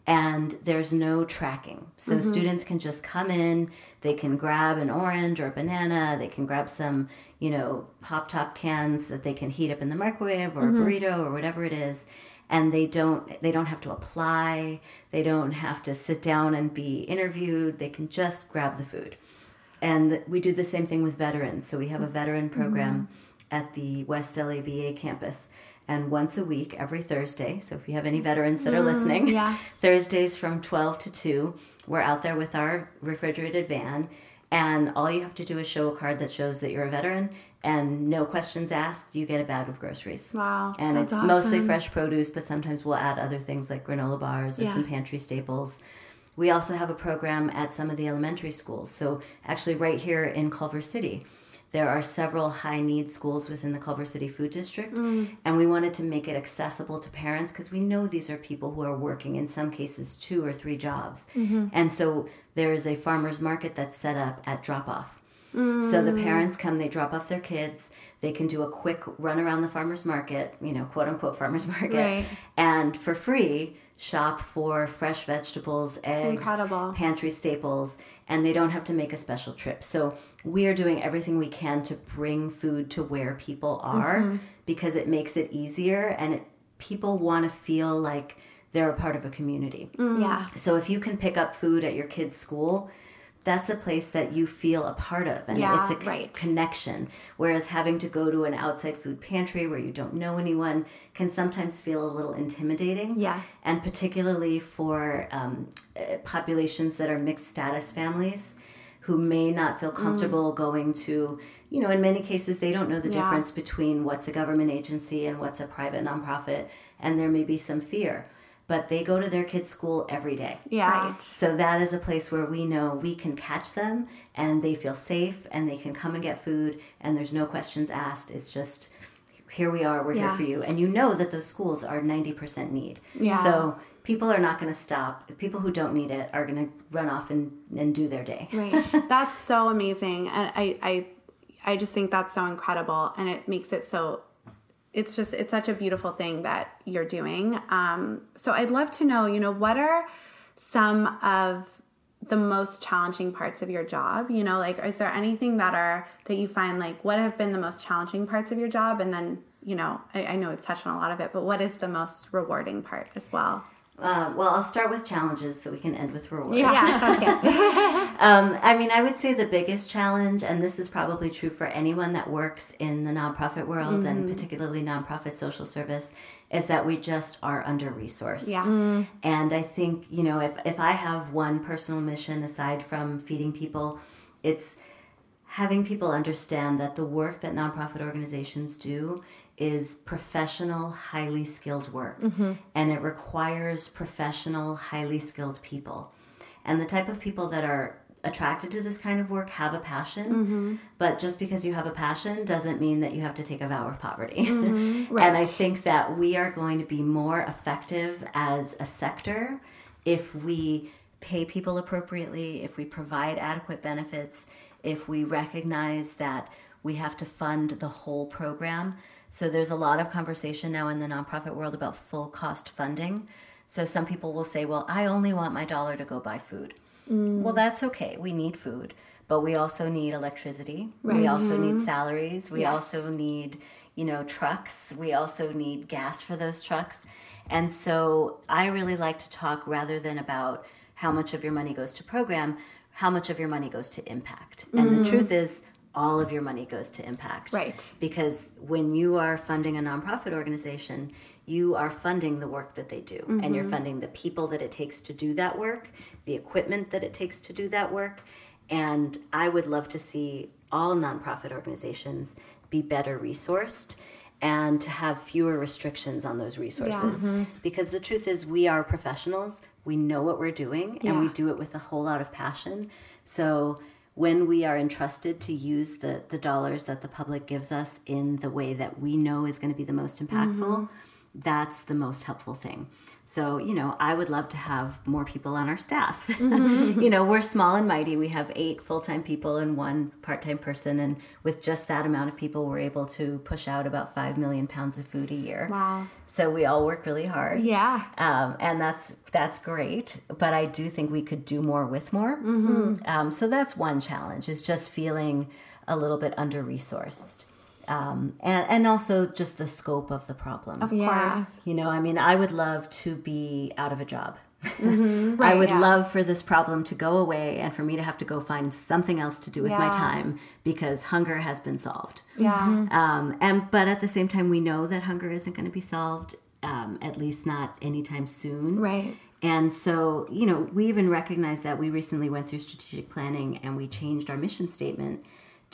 and there's no tracking. So mm-hmm. students can just come in, they can grab an orange or a banana, they can grab some, you know, pop top cans that they can heat up in the microwave or a mm-hmm. burrito or whatever it is. And they don't they don't have to apply, they don't have to sit down and be interviewed, they can just grab the food. And we do the same thing with veterans. So we have a veteran program mm-hmm. at the West LA VA campus. And once a week, every Thursday, so if you have any veterans that are mm, listening, yeah. Thursdays from 12 to 2, we're out there with our refrigerated van. And all you have to do is show a card that shows that you're a veteran, and no questions asked, you get a bag of groceries. Wow, And it's mostly fresh produce, but sometimes we'll add other things like granola bars or Yeah. some pantry staples. We also have a program at some of the elementary schools. So, actually, right here in Culver City, there are several high need schools within the Culver City Food District. Mm. And we wanted to make it accessible to parents because we know these are people who are working, in some cases, two or three jobs. Mm-hmm. And so, there's a farmer's market that's set up at drop off. So the parents come, they drop off their kids. They can do a quick run around the farmer's market, you know, quote unquote farmer's market. Right. And for free, shop for fresh vegetables, eggs, pantry staples, and they don't have to make a special trip. So we are doing everything we can to bring food to where people are Mm-hmm. because it makes it easier and it, people want to feel like they're a part of a community. Mm. Yeah. So if you can pick up food at your kid's school, that's a place that you feel a part of and Yeah, it's a c- right. connection. Whereas having to go to an outside food pantry where you don't know anyone can sometimes feel a little intimidating. Yeah. And particularly for um, uh, populations that are mixed status families who may not feel comfortable going to, you know, in many cases they don't know the Yeah. difference between what's a government agency and what's a private nonprofit, and there may be some fear. But they go to their kids' school every day. Yeah. Right. So that is a place where we know we can catch them and they feel safe and they can come and get food and there's no questions asked. It's just here we are, we're Yeah. here for you. And you know that those schools are 90% need. Yeah. So people are not going to stop. People who don't need it are going to run off and, and do their day. Right. That's so amazing, and I, I, I just think that's so incredible, and it makes it so. It's just it's such a beautiful thing that you're doing. Um, so I'd love to know, you know, what are some of the most challenging parts of your job? You know, like is there anything that are that you find like what have been the most challenging parts of your job, and then you know, I, I know we've touched on a lot of it, but what is the most rewarding part as well? Uh, well, I'll start with challenges so we can end with rewards. Yeah, sounds good. Um, I mean, I would say the biggest challenge, and this is probably true for anyone that works in the nonprofit world and particularly nonprofit social service, is that we just are under resourced. Yeah. And I think, you know, if, if I have one personal mission aside from feeding people, it's having people understand that the work that nonprofit organizations do is professional, highly skilled work. Mm-hmm. And it requires professional, highly skilled people. And the type of people that are attracted to this kind of work have a passion, mm-hmm. but just because you have a passion doesn't mean that you have to take a vow of poverty. Mm-hmm. right And I think that we are going to be more effective as a sector if we pay people appropriately, if we provide adequate benefits, if we recognize that we have to fund the whole program. So there's a lot of conversation now in the nonprofit world about full cost funding. So some people will say, well, I only want my dollar to go buy food. Mm. Well, that's okay. We need food, but we also need electricity. We also need mm-hmm. salaries. We also need, you know, trucks. We also need gas for those trucks. And so I really like to talk rather than about how much of your money goes to program, how much of your money goes to impact. And the mm. truth is, all of your money goes to impact. Right. Because when you are funding a nonprofit organization, you are funding the work that they do, and mm-hmm. you're funding the people that it takes to do that work, the equipment that it takes to do that work. And I would love to see all nonprofit organizations be better resourced and to have fewer restrictions on those resources. Mm-hmm. Because the truth is, we are professionals, we know what we're doing, and we do it with a whole lot of passion. So when we are entrusted to use the, the dollars that the public gives us in the way that we know is going to be the most impactful, mm-hmm. that's the most helpful thing. So, you know, I would love to have more people on our staff. you know, we're small and mighty. We have eight full time people and one part time person. And with just that amount of people, we're able to push out about 5 million pounds of food a year. Wow. So we all work really hard. Yeah. Um, and that's that's great, but I do think we could do more with more. Um, so that's one challenge is just feeling a little bit under resourced, um, and and also just the scope of the problem. Of Yeah. course. You know, I mean, I would love to be out of a job. I Right, would yeah. love for this problem to go away and for me to have to go find something else to do with my time because hunger has been solved. Yeah. Um, and but at the same time, we know that hunger isn't going to be solved, um, at least not anytime soon. Right. And so, you know, we even recognize that we recently went through strategic planning and we changed our mission statement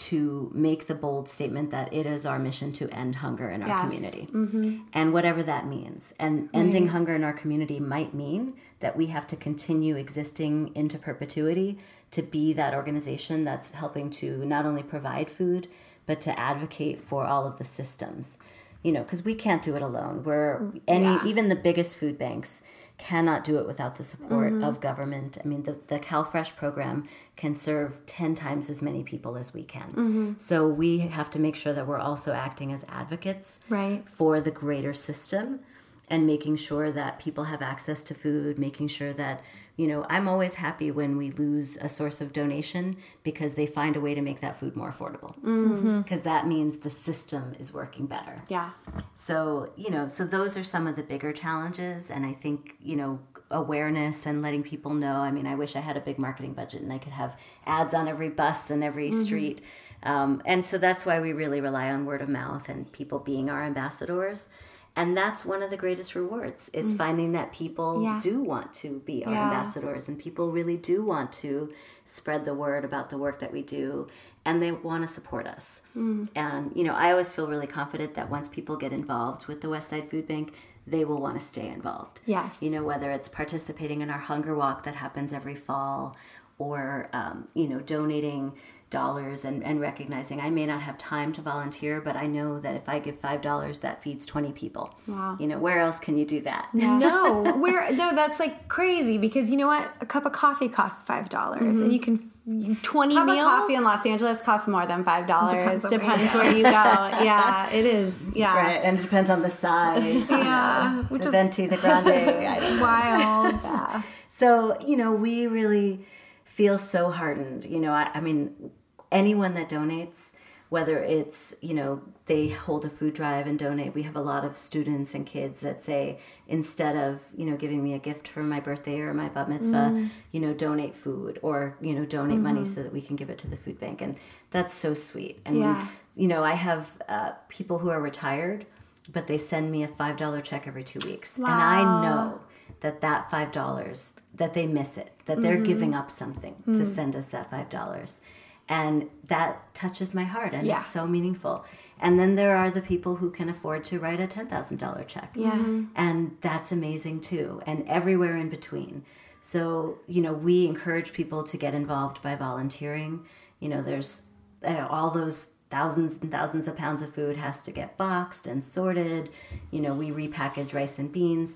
to make the bold statement that it is our mission to end hunger in our Yes. community. Mm-hmm. And whatever that means. And ending hunger in our community might mean that we have to continue existing into perpetuity to be that organization that's helping to not only provide food, but to advocate for all of the systems. You know, because we can't do it alone. We're any Yeah. even the biggest food banks cannot do it without the support mm-hmm. of government. I mean, the, the CalFresh program can serve 10 times as many people as we can. Mm-hmm. So we have to make sure that we're also acting as advocates Right. for the greater system. and making sure that people have access to food, making sure that you know, I'm always happy when we lose a source of donation because they find a way to make that food more affordable. Because that means the system is working better. Yeah. So, you know, so those are some of the bigger challenges. And I think, you know, awareness and letting people know. I mean, I wish I had a big marketing budget and I could have ads on every bus and every street. Um, and so that's why we really rely on word of mouth and people being our ambassadors. And that's one of the greatest rewards is finding that people Yeah. do want to be our Yeah. ambassadors and people really do want to spread the word about the work that we do and they want to support us. And, you know, I always feel really confident that once people get involved with the West Side Food Bank, they will want to stay involved. Yes. You know, whether it's participating in our hunger walk that happens every fall or, um, you know, donating dollars and, and recognizing I may not have time to volunteer, but I know that if I give $5, that feeds 20 people. Wow. You know, where else can you do that? no, where no, that's like crazy because you know what? A cup of coffee costs five dollars, and mm-hmm. you can twenty Cup meals. of coffee in Los Angeles costs more than five dollars. Depends on where Depends you where you go. Yeah, it is. Yeah. Right, and it depends on the size. yeah, which the is venti, the grande. I don't know. wild. So, you know, we really feel so heartened. You know, I, I mean, anyone that donates, whether it's, you know, they hold a food drive and donate. We have a lot of students and kids that say, instead of, you know, giving me a gift for my birthday or my bat mitzvah, mm. you know, donate food or, you know, donate money mm-hmm. so that we can give it to the food bank. And that's so sweet. And, Yeah. you know, I have uh, people who are retired, but they send me a $5 check every two weeks. And I know that that five dollars that they miss it that they're mm-hmm. giving up something to hmm. send us that five dollars and that touches my heart and Yeah. it's so meaningful. And then there are the people who can afford to write a $10,000 check. Yeah. and that's amazing too and everywhere in between. So you know we encourage people to get involved by volunteering. You know there's uh, all those thousands and thousands of pounds of food has to get boxed and sorted. You know we repackage rice and beans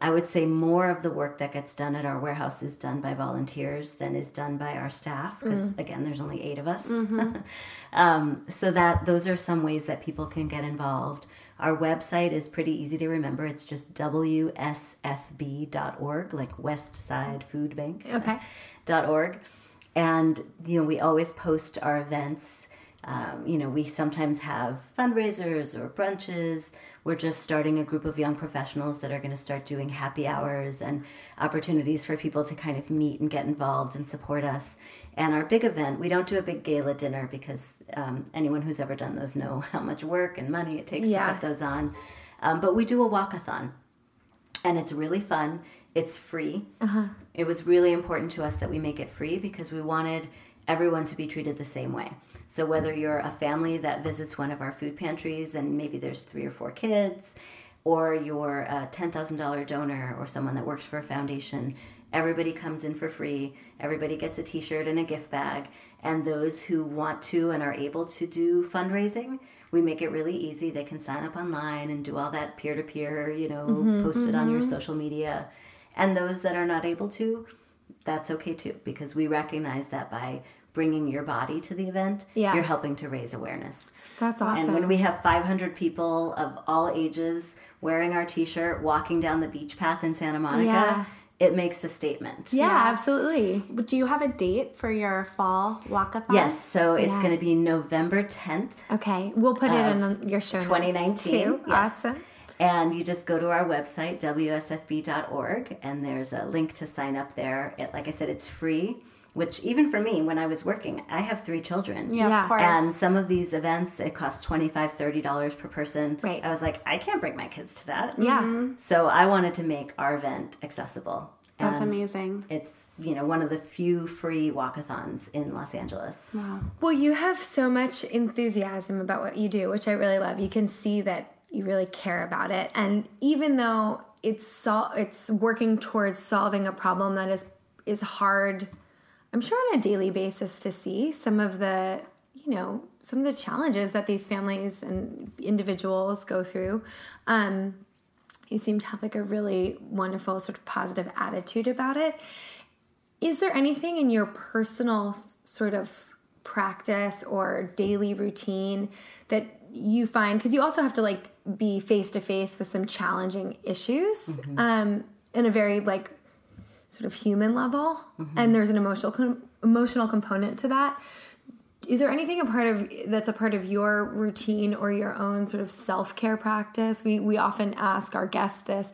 i would say more of the work that gets done at our warehouse is done by volunteers than is done by our staff because again there's only eight of us. Um, so that those are some ways that people can get involved. Our website is pretty easy to remember. It's just wsfb.org like west side food bank Okay. dot org. And you know we always post our events. Um, you know we sometimes have fundraisers or brunches we're just starting a group of young professionals that are going to start doing happy hours and opportunities for people to kind of meet and get involved and support us and our big event we don't do a big gala dinner because um, anyone who's ever done those know how much work and money it takes Yeah. to put those on um, but we do a walkathon and it's really fun. It's free. It was really important to us that we make it free because we wanted everyone to be treated the same way. So whether you're a family that visits one of our food pantries and maybe there's three or four kids, or you're a $10,000 donor or someone that works for a foundation, everybody comes in for free. Everybody gets a t-shirt and a gift bag. And those who want to and are able to do fundraising, we make it really easy. They can sign up online and do all that peer to peer, you know, mm-hmm, post it on your mm-hmm. social media. And those that are not able to, that's okay too, because we recognize that by bringing your body to the event, Yeah. you're helping to raise awareness. That's awesome. And when we have 500 people of all ages wearing our t shirt, walking down the beach path in Santa Monica, Yeah. it makes a statement. yeah, absolutely. Do you have a date for your fall walkathon? Yes, so it's Yeah. going to be November 10th. Okay, we'll put it in your show notes 2019, too. yes. Awesome. And you just go to our website, wsfb.org, and there's a link to sign up there. It, like I said, it's free, which even for me, when I was working, I have three children. Yeah, Yeah. of course. And some of these events, it costs $25, $30 per person. Right. I was like, I can't bring my kids to that. Yeah. Mm-hmm. So I wanted to make our event accessible. That's And amazing. It's, you know, one of the few free walkathons in Los Angeles. Wow. Well, you have so much enthusiasm about what you do, which I really love. You can see that you really care about it, and even though it's sol- it's working towards solving a problem that is is hard, I'm sure on a daily basis to see some of the you know some of the challenges that these families and individuals go through. Um, you seem to have like a really wonderful sort of positive attitude about it. Is there anything in your personal sort of practice or daily routine that you find because you also have to like be face to face with some challenging issues um, in a very like sort of human level, and there's an emotional com- emotional component to that. Is there anything a part of that's a part of your routine or your own sort of self care practice? We we often ask our guests this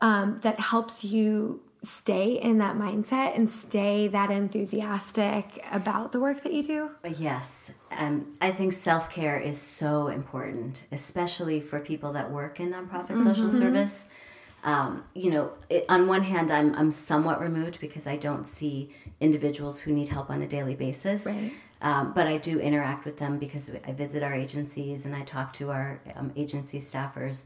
um, that helps you stay in that mindset and stay that enthusiastic about the work that you do. Yes, um, I think self care is so important, especially for people that work in nonprofit social service. Um, you know, it, on one hand, I'm I'm somewhat removed because I don't see individuals who need help on a daily basis. Right. Um, but I do interact with them because I visit our agencies and I talk to our um, agency staffers.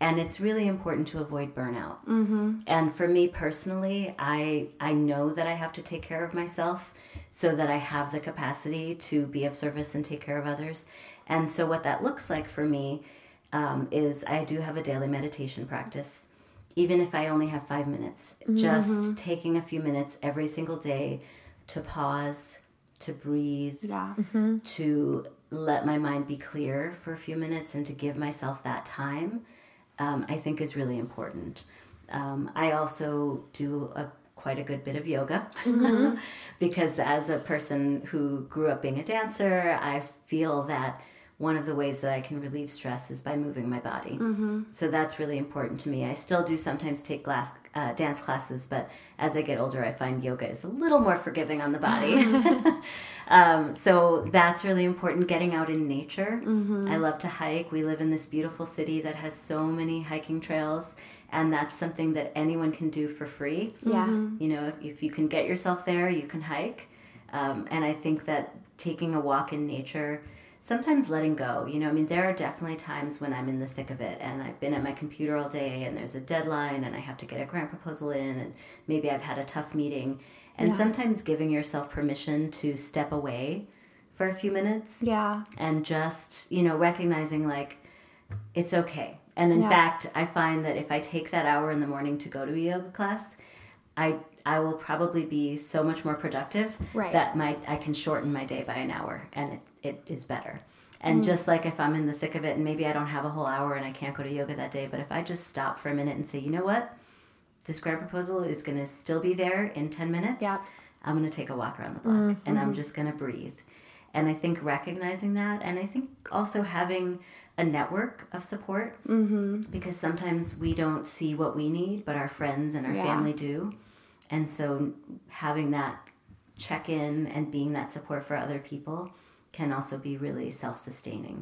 And it's really important to avoid burnout. Mm-hmm. And for me personally, I I know that I have to take care of myself so that I have the capacity to be of service and take care of others. And so what that looks like for me um, is I do have a daily meditation practice, even if I only have five minutes. Just taking a few minutes every single day to pause, to breathe, Yeah. to let my mind be clear for a few minutes and to give myself that time, um, I think is really important. Um, I also do a quite a good bit of yoga because as a person who grew up being a dancer, I feel that one of the ways that I can relieve stress is by moving my body. So that's really important to me. I still do sometimes take glass, uh, dance classes, but as I get older, I find yoga is a little more forgiving on the body. um, so that's really important. Getting out in nature. I love to hike. We live in this beautiful city that has so many hiking trails, and that's something that anyone can do for free. Yeah. You know, if, if you can get yourself there, you can hike. Um, and I think that taking a walk in nature, sometimes letting go. You know, I mean, there are definitely times when I'm in the thick of it and I've been at my computer all day and there's a deadline and I have to get a grant proposal in and maybe I've had a tough meeting. And sometimes giving yourself permission to step away for a few minutes Yeah. and just you know recognizing like it's okay and in Yeah. fact i find that if i take that hour in the morning to go to a yoga class i i will probably be so much more productive Right. that my i can shorten my day by an hour and it, it is better Mm. and just like if i'm in the thick of it and maybe i don't have a whole hour and i can't go to yoga that day but if i just stop for a minute and say you know what this grant proposal is going to still be there in 10 minutes Yep. i'm going to take a walk around the block and i'm just going to breathe and I think recognizing that, and I think also having a network of support, mm-hmm. because sometimes we don't see what we need, but our friends and our Yeah. family do. And so having that check in and being that support for other people can also be really self sustaining.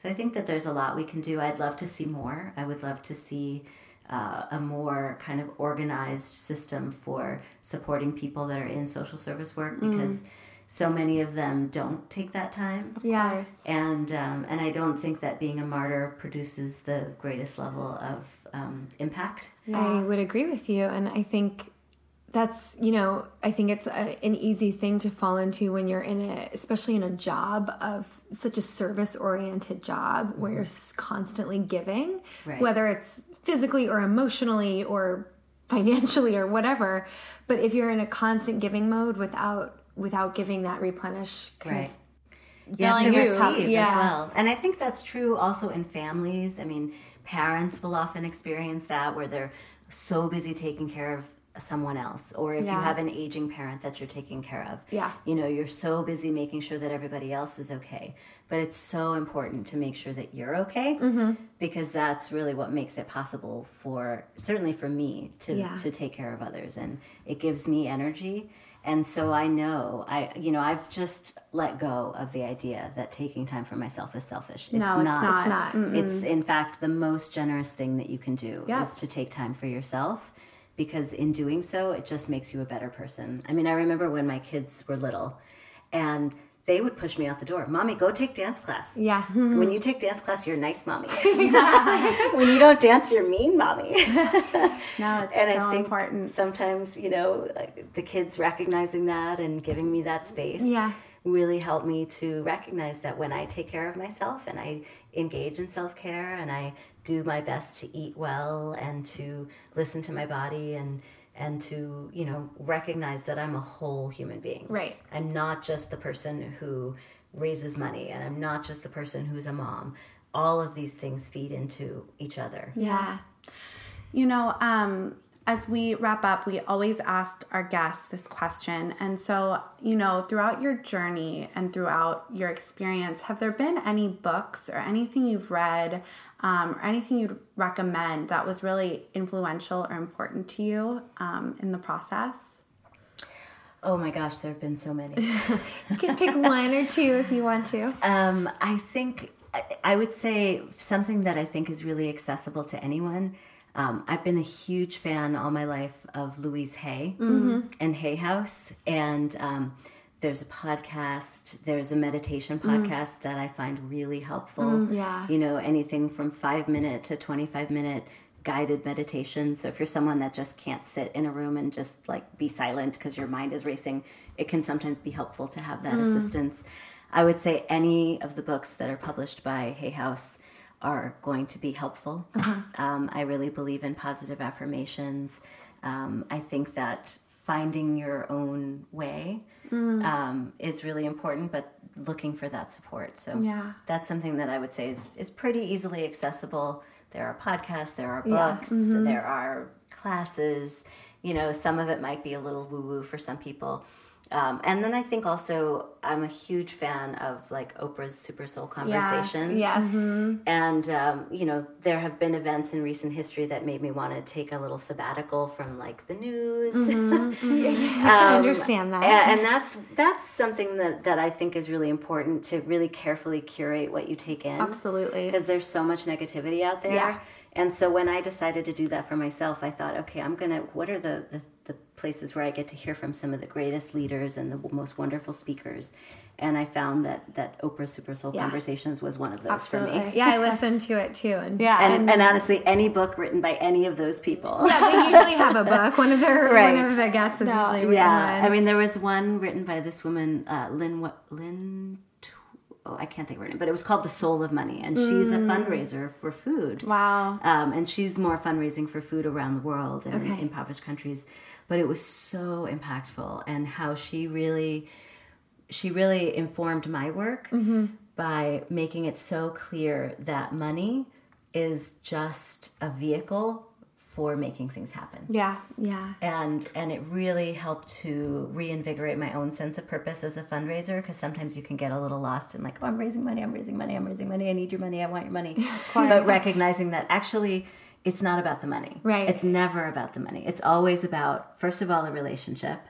So I think that there's a lot we can do. I'd love to see more. I would love to see uh, a more kind of organized system for supporting people that are in social service work because so many of them don't take that time Yeah. and um, and I don't think that being a martyr produces the greatest level of um, impact. I would agree with you. And I think that's, you know, I think it's a, an easy thing to fall into when you're in a, especially in a job of such a service oriented job where mm-hmm. you're constantly giving, Right. whether it's physically or emotionally or financially or whatever. But if you're in a constant giving mode without, without giving that replenish kind Right. of have to receive Yeah. as well, and I think that's true also in families. I mean, parents will often experience that where they're so busy taking care of someone else, or if you have an aging parent that you're taking care of, Yeah. you know, you're so busy making sure that everybody else is okay. But it's so important to make sure that you're okay Mm-hmm. because that's really what makes it possible for certainly for me to Yeah. to take care of others, and it gives me energy. And so I know I you know I've just let go of the idea that taking time for myself is selfish. It's No, it's not. not. It's not. It's in fact the most generous thing that you can do Yeah. is to take time for yourself because in doing so it just makes you a better person. I mean, I remember when my kids were little and they would push me out the door. Mommy, go take dance class. Yeah. When you take dance class, you're nice mommy. when you don't dance, you're mean mommy. No, it's and so I think important. sometimes, you know, like, the kids recognizing that and giving me that space Yeah. really helped me to recognize that when I take care of myself and I engage in self care and I do my best to eat well and to listen to my body and and to you know recognize that I'm a whole human being. Right. I'm not just the person who raises money and I'm not just the person who's a mom. all of these things feed into each other. Yeah. You know, um, as we wrap up, we always ask our guests this question. And so, you know, throughout your journey and throughout your experience, have there been any books or anything you've read um, or anything you'd recommend that was really influential or important to you um, in the process? Oh my gosh, there have been so many. You can pick one or two if you want to. Um, I think I- I would say something that I think is really accessible to anyone. Um, I've been a huge fan all my life of Louise Hay and Hay House, and um, there's a podcast, there's a meditation podcast that I find really helpful. yeah. you know, anything from five minute to twenty five minute guided meditation. So if you're someone that just can't sit in a room and just like be silent because your mind is racing, it can sometimes be helpful to have that assistance. I would say any of the books that are published by Hay House are going to be helpful. Um, I really believe in positive affirmations. Um, I think that finding your own way um, is really important, but looking for that support. So Yeah. that's something that I would say is, is pretty easily accessible. There are podcasts, there are Yeah. books, there are classes. You know, some of it might be a little woo woo for some people. Um, and then I think also I'm a huge fan of like Oprah's Super Soul Conversations. Yes. And, um, you know, there have been events in recent history that made me want to take a little sabbatical from like the news. I can understand that. And, and that's that's something that, that I think is really important to really carefully curate what you take in. Absolutely. Because there's so much negativity out there. Yeah. And so when I decided to do that for myself, I thought, okay, I'm gonna. What are the, the the places where I get to hear from some of the greatest leaders and the most wonderful speakers? And I found that that Oprah Super Soul Yeah. Conversations was one of those for me. Yeah, I listened to it too. And Yeah. And, and honestly, any book written by any of those people. yeah, they usually have a book. One of their Right. one of the guests is No. usually written Yeah, one. I mean, there was one written by this woman, uh, Lynn. What Lynn? Oh, I can't think of her name, but it was called "The Soul of Money," and she's a fundraiser for food. Wow. Um, and she's more fundraising for food around the world and in Okay. impoverished countries. But it was so impactful, and how she really, she really informed my work mm-hmm. by making it so clear that money is just a vehicle for making things happen Yeah. yeah. and and it really helped to reinvigorate my own sense of purpose as a fundraiser because sometimes you can get a little lost in like oh i'm raising money i'm raising money i'm raising money i need your money i want your money but recognizing that actually it's not about the money Right. it's never about the money it's always about first of all a relationship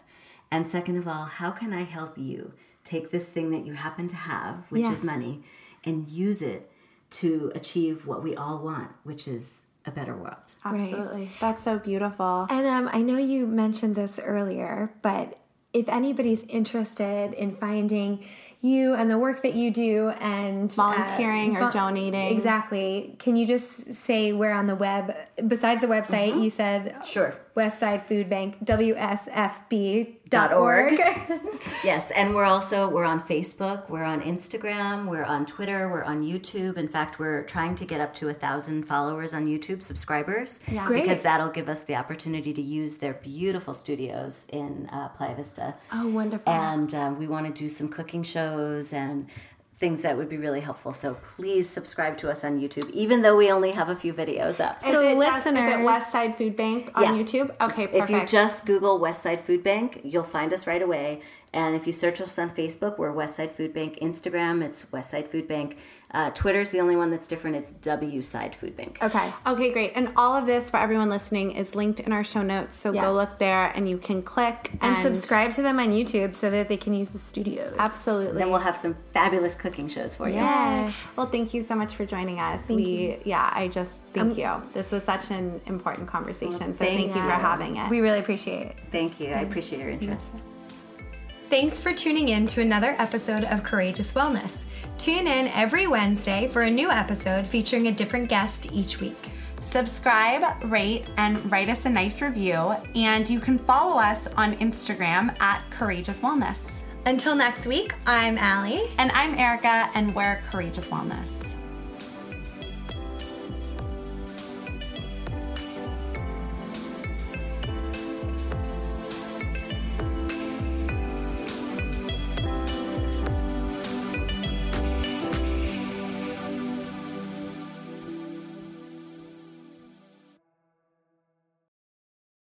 and second of all how can i help you take this thing that you happen to have which Yeah. is money and use it to achieve what we all want which is a better world Absolutely. That's so beautiful. And um, I know you mentioned this earlier, but if anybody's interested in finding you and the work that you do and uh, Volunteering or donating. exactly, can you just say where on the web, besides the website, Mm-hmm. you said Sure. Westside Food Bank, WSFB.org. Dot org. Yes, and we're also we're on Facebook, we're on Instagram, we're on Twitter, we're on YouTube. In fact, we're trying to get up to a thousand followers on YouTube, subscribers. Yeah. Great. Because that'll give us the opportunity to use their beautiful studios in uh, Playa Vista. oh, wonderful. And um, we want to do some cooking shows and things that would be really helpful. So please subscribe to us on YouTube, even though we only have a few videos up. So Is it listeners- is it West Side Food Bank on Yeah. YouTube? Okay, perfect. If you just Google Westside Food Bank, you'll find us right away. And if you search us on Facebook, we're Westside Food Bank. Instagram, it's Westside Food Bank. Uh, Twitter's the only one that's different. It's W Side Food Bank. okay. Okay, great. And all of this for everyone listening is linked in our show notes. So Yes. go look there and you can click And, subscribe to them on YouTube so that they can use the studios. Absolutely. Then we'll have some fabulous cooking shows for you. Yeah. Well, thank you so much for joining us. we, yeah, I just thank you. This was such an important conversation. So thank thank, you for having it. We really appreciate it. Thank you. I appreciate your interest. Thanks for tuning in to another episode of Courageous Wellness. Tune in every Wednesday for a new episode featuring a different guest each week. Subscribe, rate, and write us a nice review. And you can follow us on Instagram at Courageous Wellness. Until next week, I'm Allie. And I'm Erica, and we're Courageous Wellness.